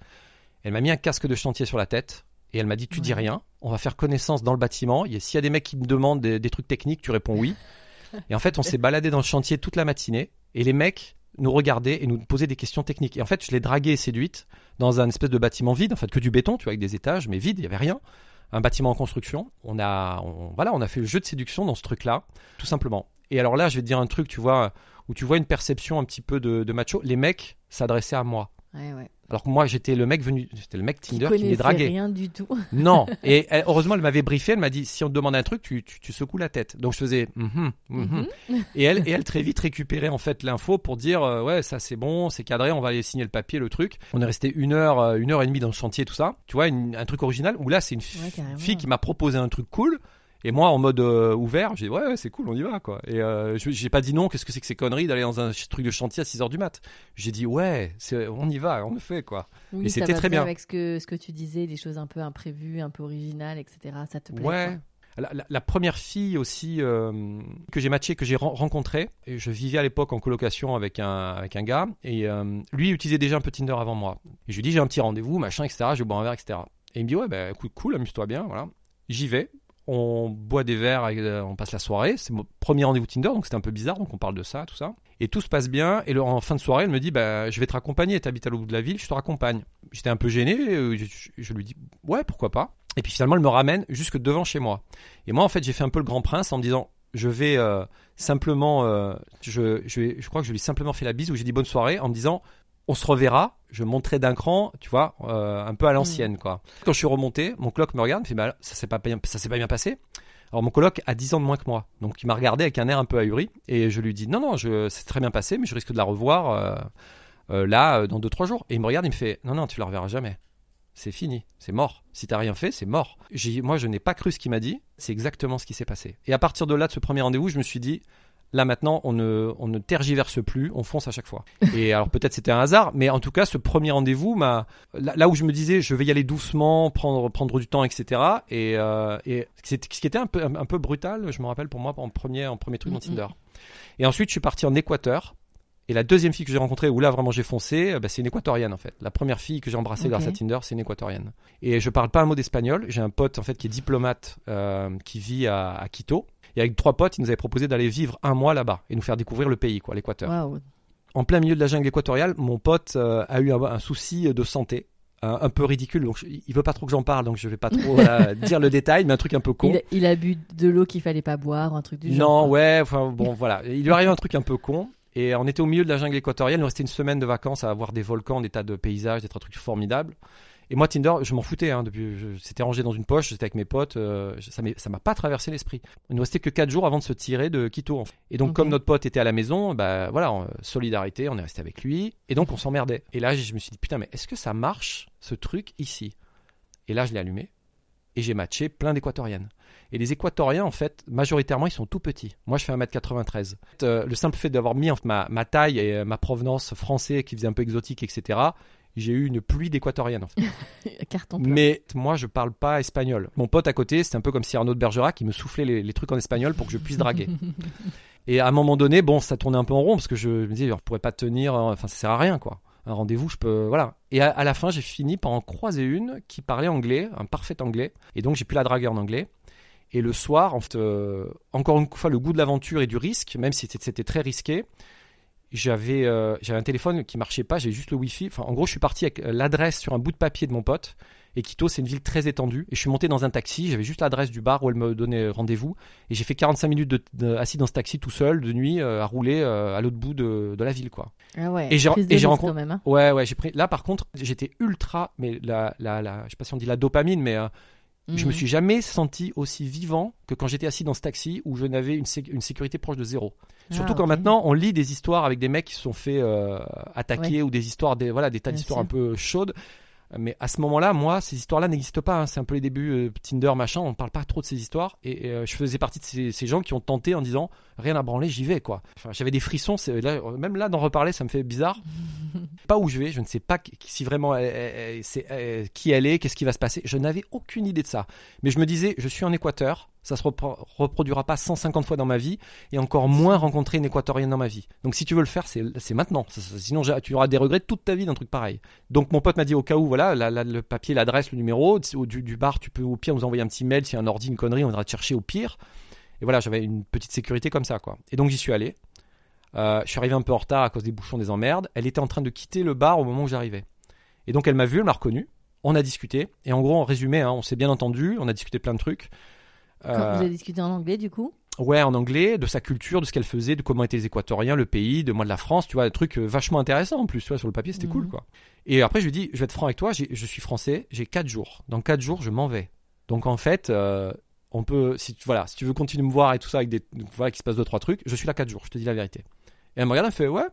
Elle m'a mis un casque de chantier sur la tête. Et elle m'a dit, tu dis rien. On va faire connaissance dans le bâtiment. S'il y a des mecs qui me demandent des, des trucs techniques, tu réponds oui. Et en fait, on s'est baladé dans le chantier toute la matinée. Et les mecs nous regardaient et nous posaient des questions techniques. Et en fait, je l'ai draguée et séduite dans un espèce de bâtiment vide, en fait, que du béton, tu vois, avec des étages, mais vide, il y avait rien. Un bâtiment en construction. On a, on- voilà, on a fait le jeu de séduction dans ce truc-là, tout simplement. Et alors là, je vais te dire un truc, tu vois, où tu vois une perception un petit peu de, de macho. Les mecs s'adressaient à moi. Ouais, ouais. Alors que moi, j'étais le mec venu, j'étais le mec Qui Tinder qui connaissait les draguait. rien du tout. Non. Et elle- heureusement, elle m'avait briefé. Elle m'a dit si on te demande un truc, tu, tu, tu secoues la tête. Donc je faisais. mhm, mhm. Et elle, et elle très vite récupérait en fait l'info pour dire euh, ouais ça c'est bon, c'est cadré, on va aller signer le papier, le truc. On est resté une heure, euh, une heure et demie dans le chantier, tout ça. Tu vois, une- un truc original. Où là, c'est une Ouais, fille qui m'a proposé un truc cool. Et moi, en mode euh, ouvert, j'ai dit ouais, ouais, c'est cool, on y va quoi. Et euh, je- j'ai pas dit non. Qu'est-ce que c'est que ces conneries d'aller dans un truc de chantier à 6 heures du mat? J'ai dit ouais, on y va, on le fait quoi. Oui, Et c'était très bien avec ce que, ce que tu disais, les choses un peu imprévues, un peu originales, etc. Ça te plaît Ouais. La, la- la première fille aussi euh, que j'ai matchée, que j'ai ren- rencontrée, et je vivais à l'époque en colocation avec un, avec un gars, et euh, lui il utilisait déjà un peu Tinder avant moi. Et je lui dis j'ai un petit rendez-vous, machin, etc. Je vais boire un verre, etc. Et il me dit ouais, bah écoute, cool, amuse-toi bien, voilà. J'y vais, on boit des verres, et, euh, on passe la soirée. C'est mon premier rendez-vous Tinder, donc c'était un peu bizarre, donc on parle de ça, tout ça. Et tout se passe bien, et en fin de soirée, elle me dit bah je vais te raccompagner, t'habites à l'autre bout de la ville, je te raccompagne. J'étais un peu gêné, euh, je, lui dis ouais, pourquoi pas. Et puis finalement, elle me ramène jusque devant chez moi. Et moi, en fait, j'ai fait un peu le grand prince en me disant, je vais euh, simplement, je, crois que je lui ai simplement fait la bise où j'ai dit bonne soirée en me disant, on se reverra. Je monterai d'un cran, tu vois, euh, un peu à l'ancienne, quoi. Quand je suis remonté, mon coloc me regarde, me fait, bah, ça s'est pas bien, ça s'est pas bien passé. Alors mon coloc a 10 ans de moins que moi, donc il m'a regardé avec un air un peu ahuri et je lui dis non non, je, c'est très bien passé, mais je risque de la revoir euh, euh, là dans 2-3 jours. Et il me regarde, il me fait non non, tu la reverras jamais c'est fini, c'est mort. Si t'as rien fait, c'est mort. J'ai- Moi, je n'ai pas cru ce qu'il m'a dit. C'est exactement ce qui s'est passé. Et à partir de là, de ce premier rendez-vous, je me suis dit, là maintenant, on ne, on ne tergiverse plus, on fonce à chaque fois. Et alors peut-être c'était un hasard, mais en tout cas, ce premier rendez-vous m'a, là, là où je me disais, je vais y aller doucement, prendre, prendre du temps, etc. Et, euh, et ce qui était un peu, un, peu brutal, je me rappelle pour moi en premier, en premier truc dans Mhm. Tinder. Et ensuite, je suis parti en Équateur. Et la deuxième fille que j'ai rencontrée, où là vraiment j'ai foncé, euh, bah, c'est une équatorienne en fait. La première fille que j'ai embrassée Ok. grâce à Tinder, c'est une équatorienne. Et je parle pas un mot d'espagnol. J'ai un pote en fait qui est diplomate, euh, qui vit à, à Quito. Et avec trois potes, il nous avait proposé d'aller vivre un mois là-bas et nous faire découvrir le pays, quoi, l'Équateur. En plein milieu de la jungle équatoriale, mon pote euh, a eu un, un souci de santé. Un, un peu ridicule, donc je- il veut pas trop que j'en parle, donc je vais pas trop dire le détail, mais un truc un peu con. Il, a- il a bu de l'eau qu'il fallait pas boire, un truc du genre. Non, ouais, enfin bon, voilà. Il lui arrive un truc un peu con. Et on était au milieu de la jungle équatorienne, il nous restait une semaine de vacances à voir des volcans, des tas de paysages, des tas de trucs formidables. Et moi, Tinder, je m'en foutais. Hein, depuis, c'était rangé dans une poche, j'étais avec mes potes. euh, ça m'a pas traversé l'esprit. Il nous restait que 4 jours avant de se tirer de Quito. en fait. Et donc, comme notre pote était à la maison, bah voilà, on- solidarité, on est resté avec lui. Et donc, on s'emmerdait. Et là, je me suis dit, putain, mais est-ce que ça marche, ce truc ici? Et là, je l'ai allumé. Et j'ai matché plein d'équatoriennes. Et les équatoriens, en fait, majoritairement, ils sont tout petits. Moi, je fais 1m93. Euh, le simple fait d'avoir mis en fait, ma, ma taille et euh, ma provenance français qui faisait un peu exotique, etc., j'ai eu une pluie d'équatoriennes. En fait. Carton plein. Mais moi, je parle pas espagnol. Mon pote à côté, c'était un peu comme si Arnaud de Bergerac qui me soufflait les, les trucs en espagnol pour que je puisse draguer. Et à un moment donné, bon, ça tournait un peu en rond parce que je me disais, je pourrais pas tenir, euh, enfin, ça sert à rien, quoi. Un rendez-vous, je peux, voilà. Et à, à la fin, j'ai fini par en croiser une qui parlait anglais, un parfait anglais. Et donc, j'ai pu la draguer en anglais. Et le soir, en fait, euh, encore une fois, le goût de l'aventure et du risque, même si c'était très risqué, j'avais euh, un téléphone qui marchait pas, j'avais juste le wifi. Enfin, en gros, je suis parti avec euh, l'adresse sur un bout de papier de mon pote. Et Quito, c'est une ville très étendue. Et je suis monté dans un taxi, j'avais juste l'adresse du bar où elle me donnait rendez-vous. Et j'ai fait 45 minutes de, de- assis dans ce taxi tout seul, de nuit, euh, à rouler euh, à l'autre bout de, de la ville, quoi. Ah ouais. Et j'ai- rencontré- quand même. hein. Ouais, ouais, j'ai pris. Là, par contre, j'étais ultra. Mais la, la, la, je sais pas si on dit la dopamine, mais euh, je me Mhm. suis jamais senti aussi vivant que quand j'étais assis dans ce taxi où je n'avais une, sé- une sécurité proche de zéro. Surtout Ah, quand maintenant on lit des histoires avec des mecs qui se sont fait euh, attaquer ou des histoires, des, voilà, des tas d'histoires un peu chaudes. Mais à ce moment-là, moi, ces histoires-là n'existent pas. hein. C'est un peu les débuts euh, Tinder, machin. On parle pas trop de ces histoires. Et, euh, je faisais partie de ces, ces gens qui ont tenté en disant rien à branler, j'y vais, quoi. Enfin, j'avais des frissons. Là, même là, d'en reparler, ça me fait bizarre. pas où je vais. Je ne sais pas si vraiment c'est, qui elle est, qu'est-ce qui va se passer. Je n'avais aucune idée de ça. Mais je me disais, je suis en Équateur. Ça se repro- reproduira pas 150 fois dans ma vie et encore moins rencontrer une équatorienne dans ma vie. Donc si tu veux le faire, c'est maintenant. Sinon tu auras des regrets toute ta vie d'un truc pareil. Donc mon pote m'a dit au cas où, voilà, le papier, l'adresse, le numéro du, bar, tu peux au pire nous envoyer un petit mail s'il y a un ordi, une connerie, on ira te chercher au pire. Et voilà, j'avais une petite sécurité comme ça, quoi. Et donc j'y suis allé. Euh, je suis arrivé un peu en retard à cause des bouchons, des emmerdes. Elle était en train de quitter le bar au moment où j'arrivais. Et donc elle m'a vu, elle m'a reconnu. On a discuté. Et en gros, en résumé, hein, on s'est bien entendu. On a discuté plein de trucs. Quand Euh, vous avez discuté en anglais, du coup Ouais, en anglais, de sa culture, de ce qu'elle faisait, de comment étaient les Équatoriens, le pays, de moi de la France, tu vois, un truc euh, vachement intéressant en plus, tu vois, sur le papier, c'était cool, Mhm. quoi. Et après, je lui dis, je vais être franc avec toi, je suis français, j'ai 4 jours. Dans 4 jours, je m'en vais. Donc en fait, euh, on peut, si, tu- voilà, si tu veux continuer de me voir avec tout ça, avec des, voilà, qu'il se passe deux, trois trucs, je suis là 4 jours, je te dis la vérité. Et elle me regarde, elle fait, ouais,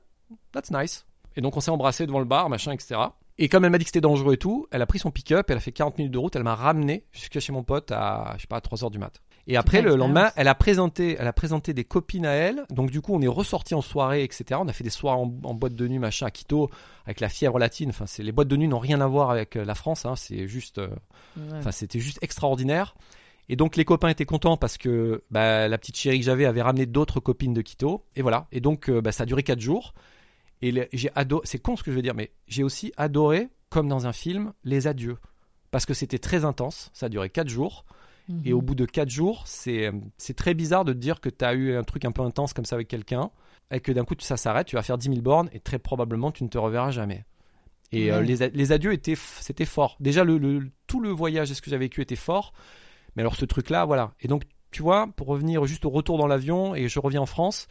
that's nice. Et donc on s'est embrassé devant le bar, machin, etc. Et comme elle m'a dit que c'était dangereux et tout, elle a pris son pick-up, elle a fait 40 minutes de route, elle m'a ramené jusqu'à chez mon pote à, je sais pas, à 3 heures du mat. Et après, le lendemain, elle a présenté, elle a présenté des copines à elle. Donc du coup, on est ressorti en soirée, etc. On a fait des soirées en, en boîte de nuit, machin, à Quito, avec la fièvre latine. Enfin, c'est les boîtes de nuit n'ont rien à voir avec euh, la France. Hein. C'est juste, euh, Ouais. enfin, c'était juste extraordinaire. Et donc les copains étaient contents parce que bah, la petite chérie que j'avais avait ramené d'autres copines de Quito. Et voilà. Et donc euh, bah, ça a duré quatre jours. Et j'ai adoré. C'est con ce que je veux dire, mais j'ai aussi adoré, comme dans un film, les adieux. Parce que c'était très intense. Ça a duré quatre jours. Et Mhm. au bout de 4 jours, c'est très bizarre de te dire que tu as eu un truc un peu intense comme ça avec quelqu'un, et que d'un coup ça s'arrête, tu vas faire 10 000 bornes, et très probablement tu ne te reverras jamais. Et euh, les, les adieux étaient, c'était fort. Déjà, le, le- tout le voyage et ce que j'ai vécu était fort, mais alors ce truc-là, voilà. Et donc, tu vois, pour revenir juste au retour dans l'avion, et je reviens en France,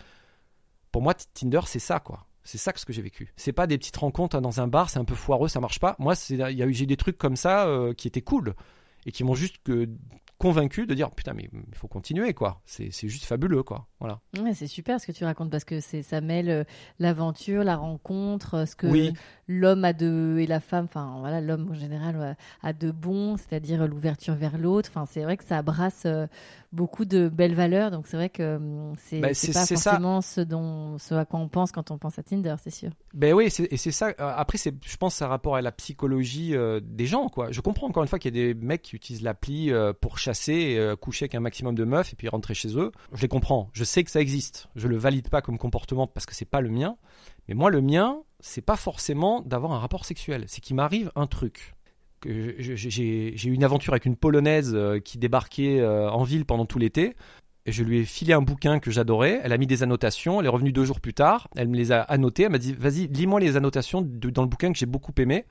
pour moi, Tinder, c'est ça, quoi. C'est ça que ce que j'ai vécu. C'est pas des petites rencontres hein, dans un bar, c'est un peu foireux, ça marche pas. Moi, c'est- il y a eu, j'ai des trucs comme ça euh, qui étaient cool et qui m'ont juste que convaincu de dire putain mais il faut continuer quoi. C'est juste fabuleux quoi. Voilà. Ouais, c'est super ce que tu racontes parce que c'est ça mêle euh, l'aventure, la rencontre, euh, ce que Oui. L'homme a de et la femme, enfin voilà, l'homme en général ouais, a de bon, c'est-à-dire euh, l'ouverture vers l'autre. Enfin, c'est vrai que ça brasse euh, beaucoup de belles valeurs. Donc c'est vrai que hum, c'est Bah, c'est pas ça. forcément ce dont ce à quoi on pense quand on pense à Tinder, c'est sûr. Ben oui, et c'est ça. euh, Après, c'est, je pense, un rapport à la psychologie euh, des gens, quoi. Je comprends encore une fois qu'il y a des mecs qui utilisent l'appli euh, pour chasser, euh, coucher avec un maximum de meufs et puis rentrer chez eux. Je les comprends. Je sais que ça existe. Je le valide pas comme comportement parce que c'est pas le mien. Mais moi, le mien, c'est pas forcément d'avoir un rapport sexuel. C'est qu'il m'arrive un truc. J'ai, eu une aventure avec une polonaise euh, qui débarquait euh, en ville pendant tout l'été. Et je lui ai filé un bouquin que j'adorais. Elle a mis des annotations. Elle est revenue deux jours plus tard. Elle me les a annotées. Elle m'a dit Vas-y, lis-moi les annotations dans le bouquin que j'ai beaucoup aimé.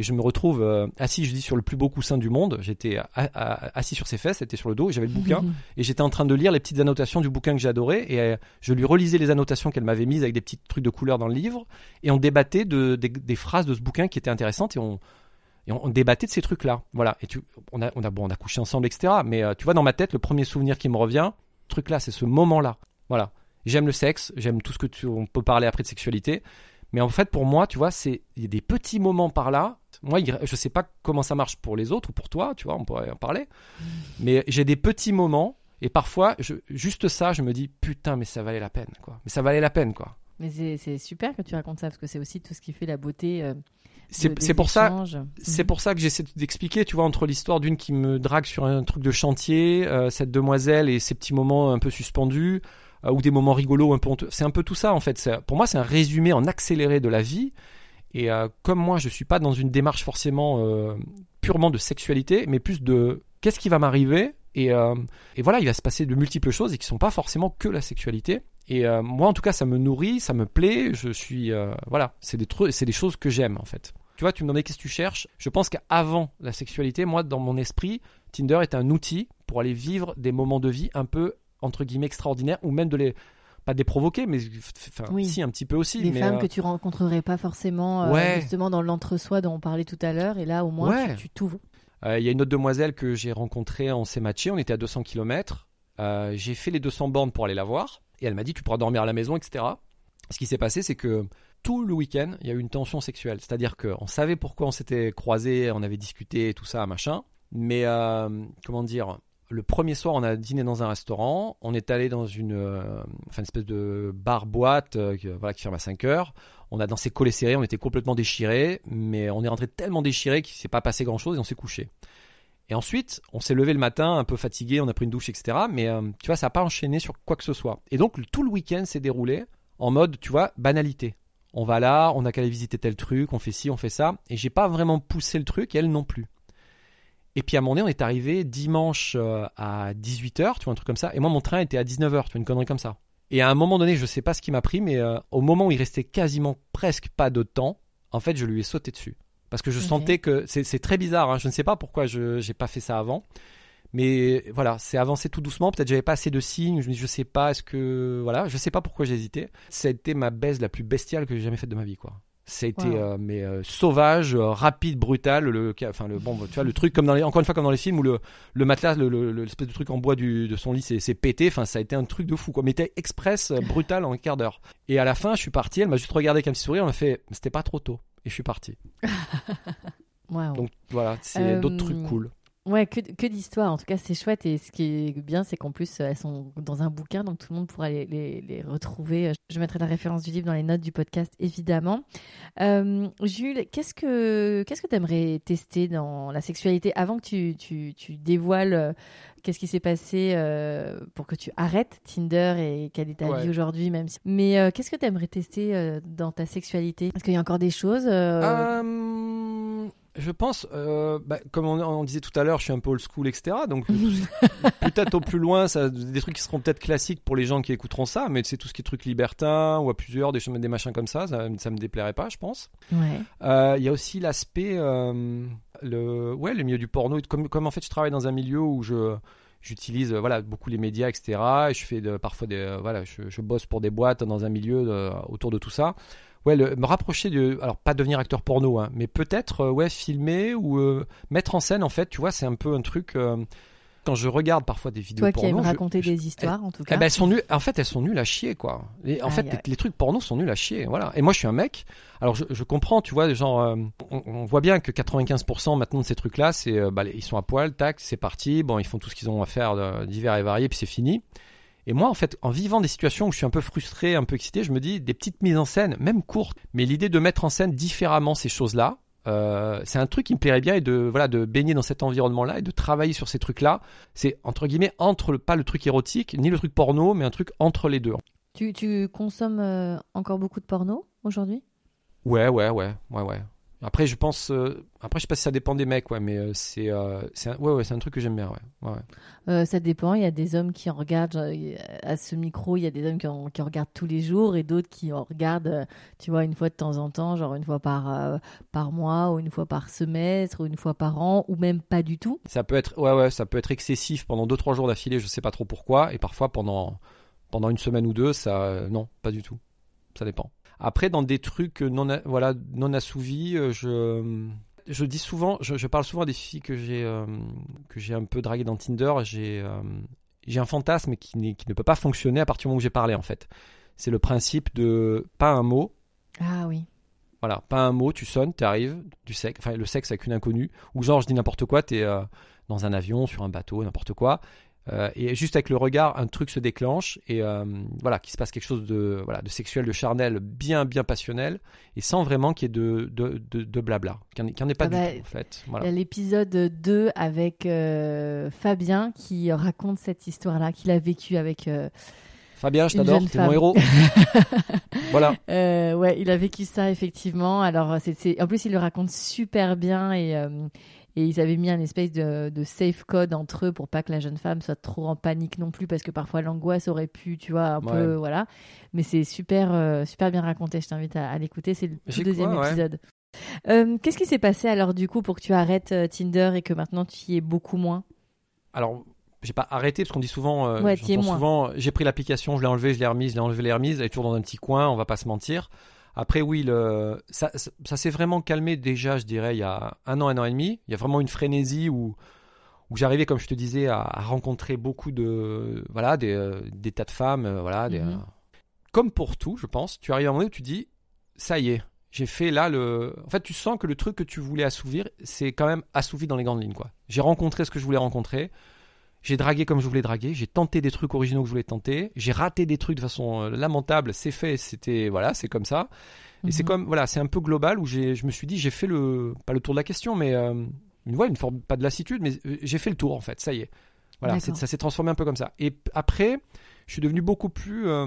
Et je me retrouve euh, assis, je dis, sur le plus beau coussin du monde. J'étais assis sur ses fesses, c'était sur le dos, j'avais le bouquin. et j'étais en train de lire les petites annotations du bouquin que adoré. Et euh, je lui relisais les annotations qu'elle m'avait mises avec des petits trucs de couleur dans le livre. Et on débattait de, des, des phrases de ce bouquin qui étaient intéressantes. Et on, et on, on débattait de ces trucs-là. Voilà. Et tu, on, a, on, a, bon, on a couché ensemble, etc. Mais euh, tu vois, dans ma tête, le premier souvenir qui me revient, ce truc-là, c'est ce moment-là. Voilà. J'aime le sexe, j'aime tout ce que tu, on peut parler après de sexualité. Mais en fait, pour moi, tu vois, c'est il y a des petits moments par là. Moi, je sais pas comment ça marche pour les autres ou pour toi, tu vois, on pourrait en parler. Mais j'ai des petits moments et parfois, je, juste ça, je me dis putain, mais ça valait la peine, quoi. Mais ça valait la peine, quoi. Mais c'est super que tu racontes ça parce que c'est aussi tout ce qui fait la beauté. euh, de- C'est c'est pour ça, pour que j'essaie d'expliquer, tu vois, entre l'histoire d'une qui me drague sur un truc de chantier, euh, cette demoiselle et ces petits moments un peu suspendus, ou des moments rigolos un peu honteux. C'est un peu tout ça, en fait. Pour moi, c'est un résumé en accéléré de la vie. Et euh, comme moi, je suis pas dans une démarche forcément euh, purement de sexualité, mais plus de qu'est-ce qui va m'arriver. Et, euh, voilà, il va se passer de multiples choses et qui sont pas forcément que la sexualité. Et euh, moi, en tout cas, ça me nourrit, ça me plaît. Je suis, euh, voilà, c'est des c'est des choses que j'aime, en fait. Tu vois, tu me demandais qu'est-ce que tu cherches. Je pense qu'avant la sexualité, moi, dans mon esprit, Tinder est un outil pour aller vivre des moments de vie un peu, entre guillemets, extraordinaires, ou même de les, pas de les provoquer, mais enfin, Oui. si, un petit peu aussi. Des mais, femmes euh, que tu rencontrerais pas forcément euh, justement dans l'entre-soi dont on parlait tout à l'heure et là au moins Ouais. tu- t'ouvres. Euh, Il y a une autre demoiselle que j'ai rencontrée, on s'est matché, on était à 200 km. j'ai fait les 200 bornes pour aller la voir. Et elle m'a dit, tu pourras dormir à la maison, etc. Ce qui s'est passé, c'est que tout le week-end, il y a eu une tension sexuelle. C'est-à-dire qu'on savait pourquoi on s'était croisés, on avait discuté, tout ça, machin. Mais, euh, comment dire, le premier soir, on a dîné dans un restaurant. On est allé dans une, euh, enfin, une espèce de bar-boîte euh, voilà, qui ferme à 5 heures. On a dansé collé serré, on était complètement déchirés. Mais on est rentré tellement déchirés qu'il s'est pas passé grand-chose et on s'est couché. Et ensuite, on s'est levé le matin un peu fatigué, on a pris une douche, etc. Mais euh, tu vois, ça n'a pas enchaîné sur quoi que ce soit. Et donc, tout le week-end s'est déroulé en mode, tu vois, banalité. On va là, on a qu'à aller visiter tel truc, on fait ci, on fait ça. Et j'ai pas vraiment poussé le truc, elle non plus. Et puis à un moment donné, on est arrivé dimanche euh, à 18h, tu vois, un truc comme ça. Et moi, mon train était à 19h, tu vois, une connerie comme ça. Et à un moment donné, je sais pas ce qui m'a pris, mais euh, au moment où il restait quasiment presque pas de temps, en fait, je lui ai sauté dessus. Parce que je sentais que c'est c'est très bizarre, hein, je ne sais pas pourquoi je n'ai pas fait ça avant. Mais voilà, c'est avancé tout doucement. Peut-être j'avais pas assez de signes. Je me dis, je sais pas, est-ce que voilà, je sais pas pourquoi j'ai hésité. Ça a été ma baisse la plus bestiale que j'ai jamais faite de ma vie, quoi. Ça a été Wow. euh, mais euh, sauvage, euh, rapide, brutal. Le, enfin le bon, tu vois le truc comme dans les, encore une fois comme dans les films où le, le matelas, le, le- le- l'espèce de truc en bois du, de son lit, c'est, c'est pété. Enfin, ça a été un truc de fou, quoi. Mais c'était express, euh, brutal en un quart d'heure. Et à la fin, je suis parti. Elle m'a juste regardé avec un petit sourire. Elle m'a fait, c'était pas trop tôt. Et je suis parti. Waouh. Donc voilà, c'est d'autres trucs cool. Ouais, que, que d'histoires. En tout cas, c'est chouette. Et ce qui est bien, c'est qu'en plus, elles sont dans un bouquin, donc tout le monde pourra les, les- les retrouver. Je mettrai la référence du livre dans les notes du podcast, évidemment. Euh, Jules, qu'est-ce que qu'est-ce que tu aimerais tester dans la sexualité avant que tu, tu, tu dévoiles euh, qu'est-ce qui s'est passé euh, pour que tu arrêtes Tinder et quelle est ta Ouais. vie aujourd'hui, même si... Mais euh, qu'est-ce que tu aimerais tester dans ta sexualité? Est-ce qu'il y a encore des choses Euh, je pense, euh, bah, comme on, on disait tout à l'heure, je suis un peu old school, etc. Donc peut-être au plus loin, ça, des trucs qui seront peut-être classiques pour les gens qui écouteront ça, mais c'est tout ce qui est trucs libertins ou à plusieurs, des, machins comme ça, ça, ça me déplairait pas, je pense. Ouais. Euh, Il y a aussi l'aspect, euh, le, ouais, le milieu du porno. Comme, comme en fait, je travaille dans un milieu où je j'utilise voilà beaucoup les médias, etc. Et je fais de, parfois des, voilà, je, je bosse pour des boîtes dans un milieu de- autour de tout ça. Ouais, le- me rapprocher de, alors pas devenir acteur porno, hein, mais peut-être euh, ouais filmer ou euh, mettre en scène. En fait, tu vois, c'est un peu un truc. euh, quand je regarde parfois des vidéos Toi qui porno, aimes je- raconter je- des histoires, en tout cas. eh ben, elles sont nulles. En fait, elles sont nulles à chier, quoi. Et en Aïe, fait, les, les trucs porno sont nuls à chier. Voilà. Et moi, je suis un mec. Alors, je, je comprends, tu vois, genre, on, on voit bien que 95% maintenant de ces trucs-là, c'est, bah, ils sont à poil, tac, c'est parti. Bon, ils font tout ce qu'ils ont à faire divers et variés, puis c'est fini. Et moi, en fait, en vivant des situations où je suis un peu frustré, un peu excité, je me dis des petites mises en scène, même courtes, mais l'idée de mettre en scène différemment ces choses-là, euh, c'est un truc qui me plairait bien et de voilà de baigner dans cet environnement-là et de travailler sur ces trucs-là. C'est entre guillemets entre le pas le truc érotique ni le truc porno, mais un truc entre les deux. Tu, tu consommes euh, encore beaucoup de porno aujourd'hui? Ouais, ouais, ouais, ouais, ouais. Après, je pense. euh, après, je sais pas si ça dépend des mecs, ouais, mais euh, c'est, euh, un, ouais, ouais, c'est un truc que j'aime bien, ouais. Euh, Ça dépend. Il y a des hommes qui en regardent a- à ce micro. Il y a des hommes qui en, qui en regardent tous les jours et d'autres qui en regardent, euh, tu vois, une fois de temps en temps, genre une fois par, euh, par mois ou une fois par semestre ou une fois par an ou même pas du tout. Ça peut être, ouais, ouais, ça peut être excessif pendant 2-3 jours d'affilée, je sais pas trop pourquoi, et parfois pendant, pendant une semaine ou deux, ça, euh, non, pas du tout. Ça dépend. Après, dans des trucs non, voilà, non assouvis, euh, je, je dis souvent, je, je parle souvent des filles que j'ai, euh, que j'ai un peu draguées dans Tinder. J'ai, euh, j'ai un fantasme qui ne peut pas fonctionner à partir du moment où j'ai parlé, en fait. C'est le principe de pas un mot, Ah oui. voilà, pas un mot, tu sonnes, tu arrives, du sexe, enfin le sexe avec une inconnue, ou genre je dis n'importe quoi, tu es dans un avion, sur un bateau, n'importe quoi, euh, et juste avec le regard, un truc se déclenche, et euh, voilà, qu'il se passe quelque chose de, voilà, de sexuel, de charnel, bien, bien passionnel, et sans vraiment qu'il y ait de, de, de, de blabla, qu'il n'y en, ait pas Ah du bah, tout en fait. Il Voilà. y a l'épisode 2 avec euh, Fabien qui raconte cette histoire-là qu'il a vécue avec. Fabien, je t'adore, t'es mon héros. voilà. Ouais, il a vécu ça effectivement. Alors, c'est, en plus, il le raconte super bien et, et ils avaient mis un espèce de, de safe code entre eux pour pas que la jeune femme soit trop en panique non plus parce que parfois l'angoisse aurait pu, tu vois, un peu, voilà. Mais c'est super, euh, super bien raconté. Je t'invite à, à l'écouter. C'est le tout deuxième quoi, ouais. épisode. Euh, qu'est-ce qui s'est passé alors du coup pour que tu arrêtes euh, Tinder et que maintenant tu y es beaucoup moins? Alors, j'ai pas arrêté parce qu'on dit souvent, euh, Ouais, souvent, j'ai pris l'application, je l'ai enlevée, je l'ai remise, je l'ai enlevée, je l'ai remise, elle est toujours dans un petit coin, on va pas se mentir. Après, oui, le, ça, ça, ça s'est vraiment calmé déjà, je dirais, il y a un an, un an et demi. Il y a vraiment une frénésie où, où j'arrivais, comme je te disais, à, à rencontrer beaucoup de, voilà, des, euh, des tas de femmes, euh, voilà, des, Mhm. euh, comme pour tout, je pense. Tu arrives à un moment où tu dis, ça y est, j'ai fait là le. En fait, tu sens que le truc que tu voulais assouvir, c'est quand même assouvi dans les grandes lignes, quoi. J'ai rencontré ce que je voulais rencontrer. J'ai dragué comme je voulais draguer, j'ai tenté des trucs originaux que je voulais tenter, j'ai raté des trucs de façon euh, lamentable, c'est fait, c'était voilà, c'est comme ça. Et c'est Mhm. comme voilà, c'est un peu global où j'ai, je me suis dit, j'ai fait le pas le tour de la question, mais euh, une une forme pas de lassitude, mais euh, j'ai fait le tour en fait, ça y est. Voilà, ça s'est transformé un peu comme ça. Et après, je suis devenu beaucoup plus euh,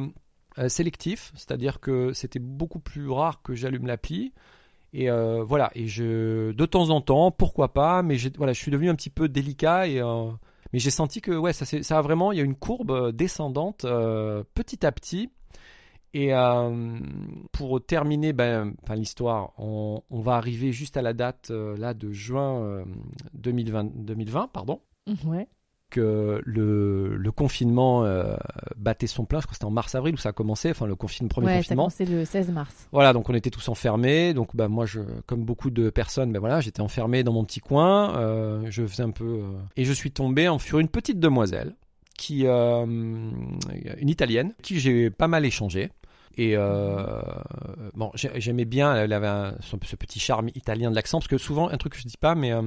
sélectif, c'est-à-dire que c'était beaucoup plus rare que j'allume l'appli. Et euh, voilà, et je de temps en temps, pourquoi pas, mais voilà, je suis devenu un petit peu délicat et mais j'ai senti que ouais, ça, ça a vraiment, il y a une courbe euh, descendante euh, petit à petit. Et euh, pour terminer ben, l'histoire, on, va arriver juste à la date là de juin euh, 2020, 2020 pardon. Ouais. Que le, le confinement euh, battait son plein. Je crois que c'était en mars-avril où ça a commencé, enfin le confinement, premier ouais, confinement. ça a commencé le 16 mars. Voilà, donc on était tous enfermés. Donc bah, moi, je, comme beaucoup de personnes, ben voilà, j'étais enfermé dans mon petit coin. euh, je faisais un peu... euh, Et je suis tombé en sur une petite demoiselle, qui, euh, une italienne, qui j'ai pas mal échangé. Et euh, bon, j'ai- j'aimais bien, elle avait un- ce petit charme italien de l'accent, parce que souvent, un truc que je dis pas, mais euh,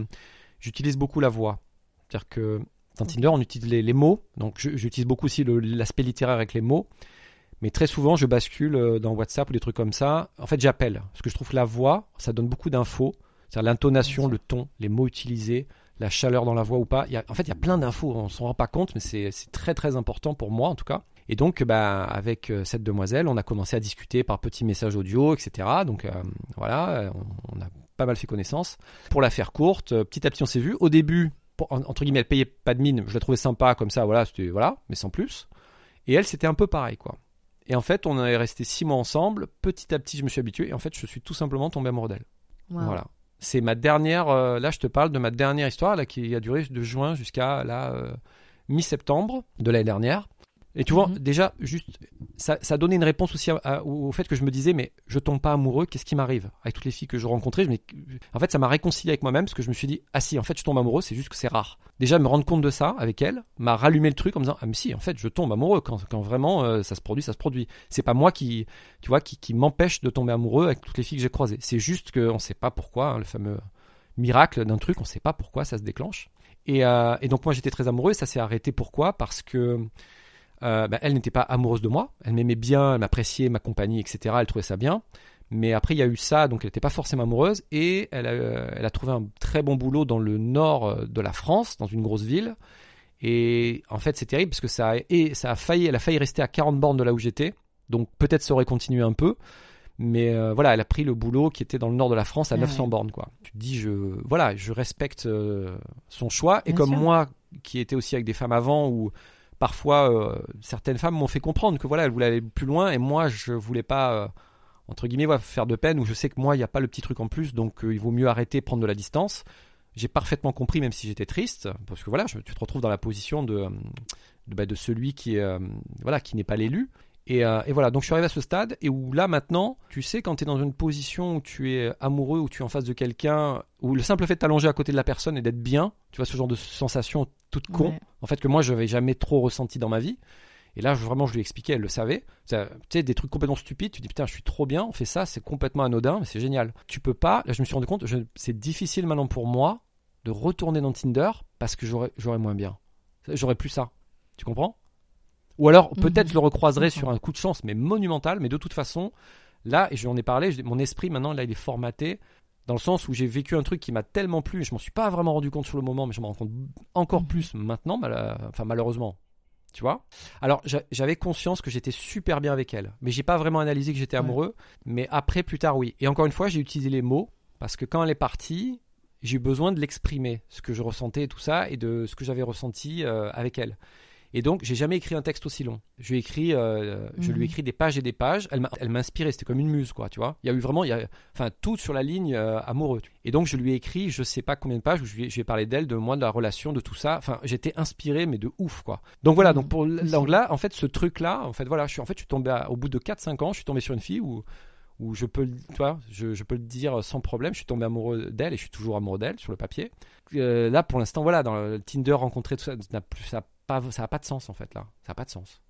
j'utilise beaucoup la voix. C'est-à-dire que dans Tinder, on utilise les, les mots, donc j'utilise beaucoup aussi l'aspect littéraire avec les mots, mais très souvent, je bascule euh, dans WhatsApp ou des trucs comme ça. En fait, j'appelle, parce que je trouve que la voix, ça donne beaucoup d'infos. C'est-à-dire l'intonation, le ton, les mots utilisés, la chaleur dans la voix ou pas. Il y a- en fait, il y a plein d'infos, on s'en rend pas compte, mais c'est très très important pour moi en tout cas. Et donc, bah, avec euh, cette demoiselle, on a commencé à discuter par petits messages audio, etc. Donc euh, voilà, on, on a pas mal fait connaissance. Pour la faire courte, petit à petit, on s'est vu. Au début, pour- entre guillemets, elle payait pas de mine. Je la trouvais sympa comme ça, voilà, c'était voilà, mais sans plus. Et elle, c'était un peu pareil, quoi. Et en fait, on est resté six mois ensemble. Petit à petit, je me suis habitué. Et en fait, je suis tout simplement tombé amoureux d'elle. Wow. Voilà. C'est ma dernière. euh, là, je te parle de ma dernière histoire là, qui a duré de juin jusqu'à là euh, mi-septembre de l'année dernière. Et tu vois, Mhm. déjà, juste, ça, ça donnait une réponse aussi à- à- au fait que je me disais, mais je tombe pas amoureux, qu'est-ce qui m'arrive Avec toutes les filles que je rencontrais, je me- en fait, ça m'a réconcilié avec moi-même parce que je me suis dit, ah si, en fait, je tombe amoureux, c'est juste que c'est rare. Déjà, me rendre compte de ça avec elle m'a rallumé le truc en me disant, ah mais si, en fait, je tombe amoureux quand, quand vraiment euh, ça se produit, ça se produit. C'est pas moi qui, tu vois, qui, qui m'empêche de tomber amoureux avec toutes les filles que j'ai croisées. C'est juste qu'on sait pas pourquoi, hein, le fameux miracle d'un truc, on sait pas pourquoi ça se déclenche. Et, euh, et donc moi j'étais très amoureux, ça s'est arrêté pourquoi? Parce que euh, bah, elle n'était pas amoureuse de moi, elle m'aimait bien, elle m'appréciait, ma compagnie, etc. Elle trouvait ça bien. Mais après il y a eu ça, donc elle n'était pas forcément amoureuse et elle a, euh, elle a trouvé un très bon boulot dans le nord euh, de la France, dans une grosse ville. Et en fait c'est terrible parce que ça a, et ça a failli, elle a failli rester à 40 bornes de là où j'étais. Donc peut-être ça aurait continué un peu. Mais euh, voilà, elle a pris le boulot qui était dans le nord de la France à Ah 900 ouais. bornes quoi. Tu te dis je voilà, je respecte euh, son choix et comme sûr. moi qui étais aussi avec des femmes avant où parfois euh, certaines femmes m'ont fait comprendre que voilà, elles voulaient aller plus loin et moi je voulais pas euh, entre guillemets faire de peine où je sais que moi il n'y a pas le petit truc en plus donc euh, il vaut mieux arrêter prendre de la distance. J'ai parfaitement compris même si j'étais triste parce que voilà, je- tu te retrouves dans la position de bah, de celui qui voilà, qui n'est pas l'élu et, euh, et voilà, donc je suis arrivé à ce stade et où là maintenant, tu sais, quand tu es dans une position où tu es amoureux, où tu es en face de quelqu'un, où le simple fait de t'allonger à côté de la personne et d'être bien, tu vois, ce genre de sensation toute con, Ouais. en fait, que moi je n'avais jamais trop ressenti dans ma vie. Et là, je- vraiment, je lui ai expliqué, elle le savait. Tu sais, des trucs complètement stupides, tu dis putain, je suis trop bien, on fait ça, c'est complètement anodin, mais c'est génial. Tu peux pas, là, je me suis rendu compte, je- c'est difficile maintenant pour moi de retourner dans Tinder parce que j'aurais moins bien. J'aurais plus ça. Tu comprends? Ou alors, Mhm. peut-être je le recroiserai Je sur un coup de chance, mais monumental. Mais de toute façon, là, et j'en ai parlé, je- mon esprit maintenant, là, il est formaté dans le sens où j'ai vécu un truc qui m'a tellement plu, je m'en suis pas vraiment rendu compte sur le moment, mais je m'en rends compte encore Mhm. plus maintenant, mal- enfin malheureusement. Tu vois? Alors j'a- j'avais conscience que j'étais super bien avec elle, mais j'ai pas vraiment analysé que j'étais Ouais. amoureux. Mais après, plus tard, oui. Et encore une fois, j'ai utilisé les mots parce que quand elle est partie, j'ai eu besoin de l'exprimer, ce que je ressentais et tout ça, et de ce que j'avais ressenti euh, avec elle. Et donc, j'ai jamais écrit un texte aussi long. Je lui ai écrit, euh, je lui Mhm. ai écrit des pages et des pages. Elle m'a- m'inspirait, c'était comme une muse, quoi, tu vois. Il y a eu vraiment, il y a, enfin, tout sur la ligne euh, amoureux. Et donc, je lui ai écrit, je sais pas combien de pages, où je lui ai, je lui ai parlé d'elle, de moi, de la relation, de tout ça. Enfin, j'étais inspiré, mais de ouf, quoi. Donc voilà, Mhm. donc pour l'angle là, en fait, ce truc-là, en fait, voilà, je suis, en fait, je suis tombé à- au bout de 4-5 ans, je suis tombé sur une fille où, où je peux, le- tu vois, je, je peux le dire sans problème, je suis tombé amoureux d'elle et je suis toujours amoureux d'elle sur le papier. Euh, là, pour l'instant, voilà, dans le Tinder, rencontrer tout ça, ça n'a pas, ça a pas de sens en fait là, ça a pas de sens.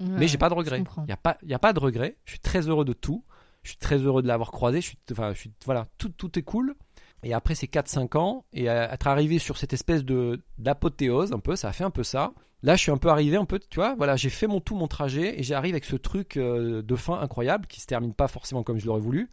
Mais j'ai pas de regrets. comprends. Il y a pas, y a pas de regrets. Je suis très heureux de tout. Je suis très heureux de l'avoir croisé. Je suis, enfin, je suis, voilà, tout, tout est cool. Et après ces 4-5 ans, et être arrivé sur cette espèce de d'apothéose un peu, ça a fait un peu ça. Là, je suis un peu arrivé, un peu, tu vois, voilà, j'ai fait mon tout, mon trajet, et j'arrive avec ce truc euh, de fin incroyable qui se termine pas forcément comme je l'aurais voulu.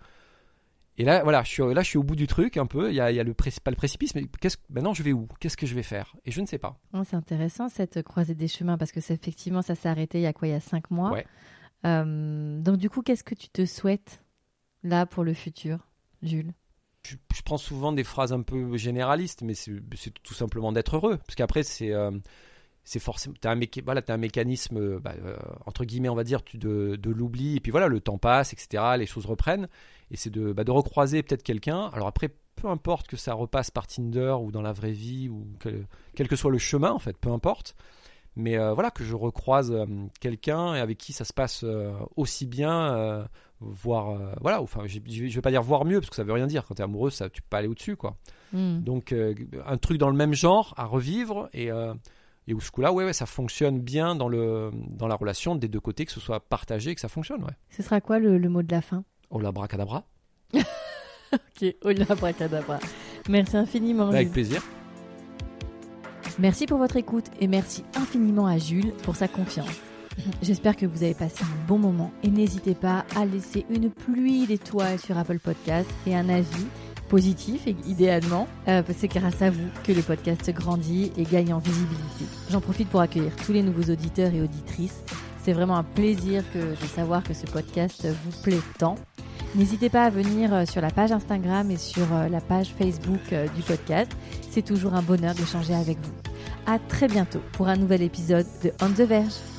Et là, voilà, je suis, là, je suis au bout du truc un peu. Il y a, il y a le pas le précipice, mais qu'est-ce, maintenant, je vais où? Qu'est-ce que je vais faire? Et je ne sais pas. Oh, c'est intéressant cette croisée des chemins parce que c'est effectivement ça s'est arrêté il y a quoi? Il y a cinq mois. Ouais. Euh, donc du coup qu'est-ce que tu te souhaites là pour le futur, Jules? Je, je prends souvent des phrases un peu généralistes, mais c'est c'est tout simplement d'être heureux. Parce qu'après, c'est euh, c'est forcément. T'as un, méca- voilà, t'as un mécanisme, euh, bah, euh, entre guillemets, on va dire, de, de l'oubli. Et puis voilà, le temps passe, etc. Les choses reprennent. Et c'est de, bah, de recroiser peut-être quelqu'un. Alors après, peu importe que ça repasse par Tinder ou dans la vraie vie, ou quel que soit le chemin, en fait, peu importe. Mais euh, voilà, que je recroise euh, quelqu'un avec qui ça se passe euh, aussi bien, voire, voilà, enfin, je, je vais pas dire voir mieux, parce que ça veut rien dire. Quand tu es amoureux, ça, tu peux pas aller au-dessus, quoi. Hmm. Donc, un truc dans le même genre à revivre et. Et où ce coup-là, ouais, ouais, ça fonctionne bien dans, le, dans la relation des deux côtés, que ce soit partagé, que ça fonctionne, ouais. Ce sera quoi le, le mot de la fin? Oh la bracadabra. Ok, oh la bracadabra. Merci infiniment. Avec Jules. plaisir. Merci pour votre écoute et merci infiniment à Jules pour sa confiance. J'espère que vous avez passé un bon moment et n'hésitez pas à laisser une pluie d'étoiles sur Apple Podcast et un avis positif idéalement, euh, c'est grâce à vous que le podcast grandit et gagne en visibilité. J'en profite pour accueillir tous les nouveaux auditeurs et auditrices. C'est vraiment un plaisir de savoir que ce podcast vous plaît tant. N'hésitez pas à venir euh, sur la page Instagram et sur euh, la page Facebook du podcast. C'est toujours un bonheur d'échanger avec vous. À très bientôt pour un nouvel épisode de On the Verge.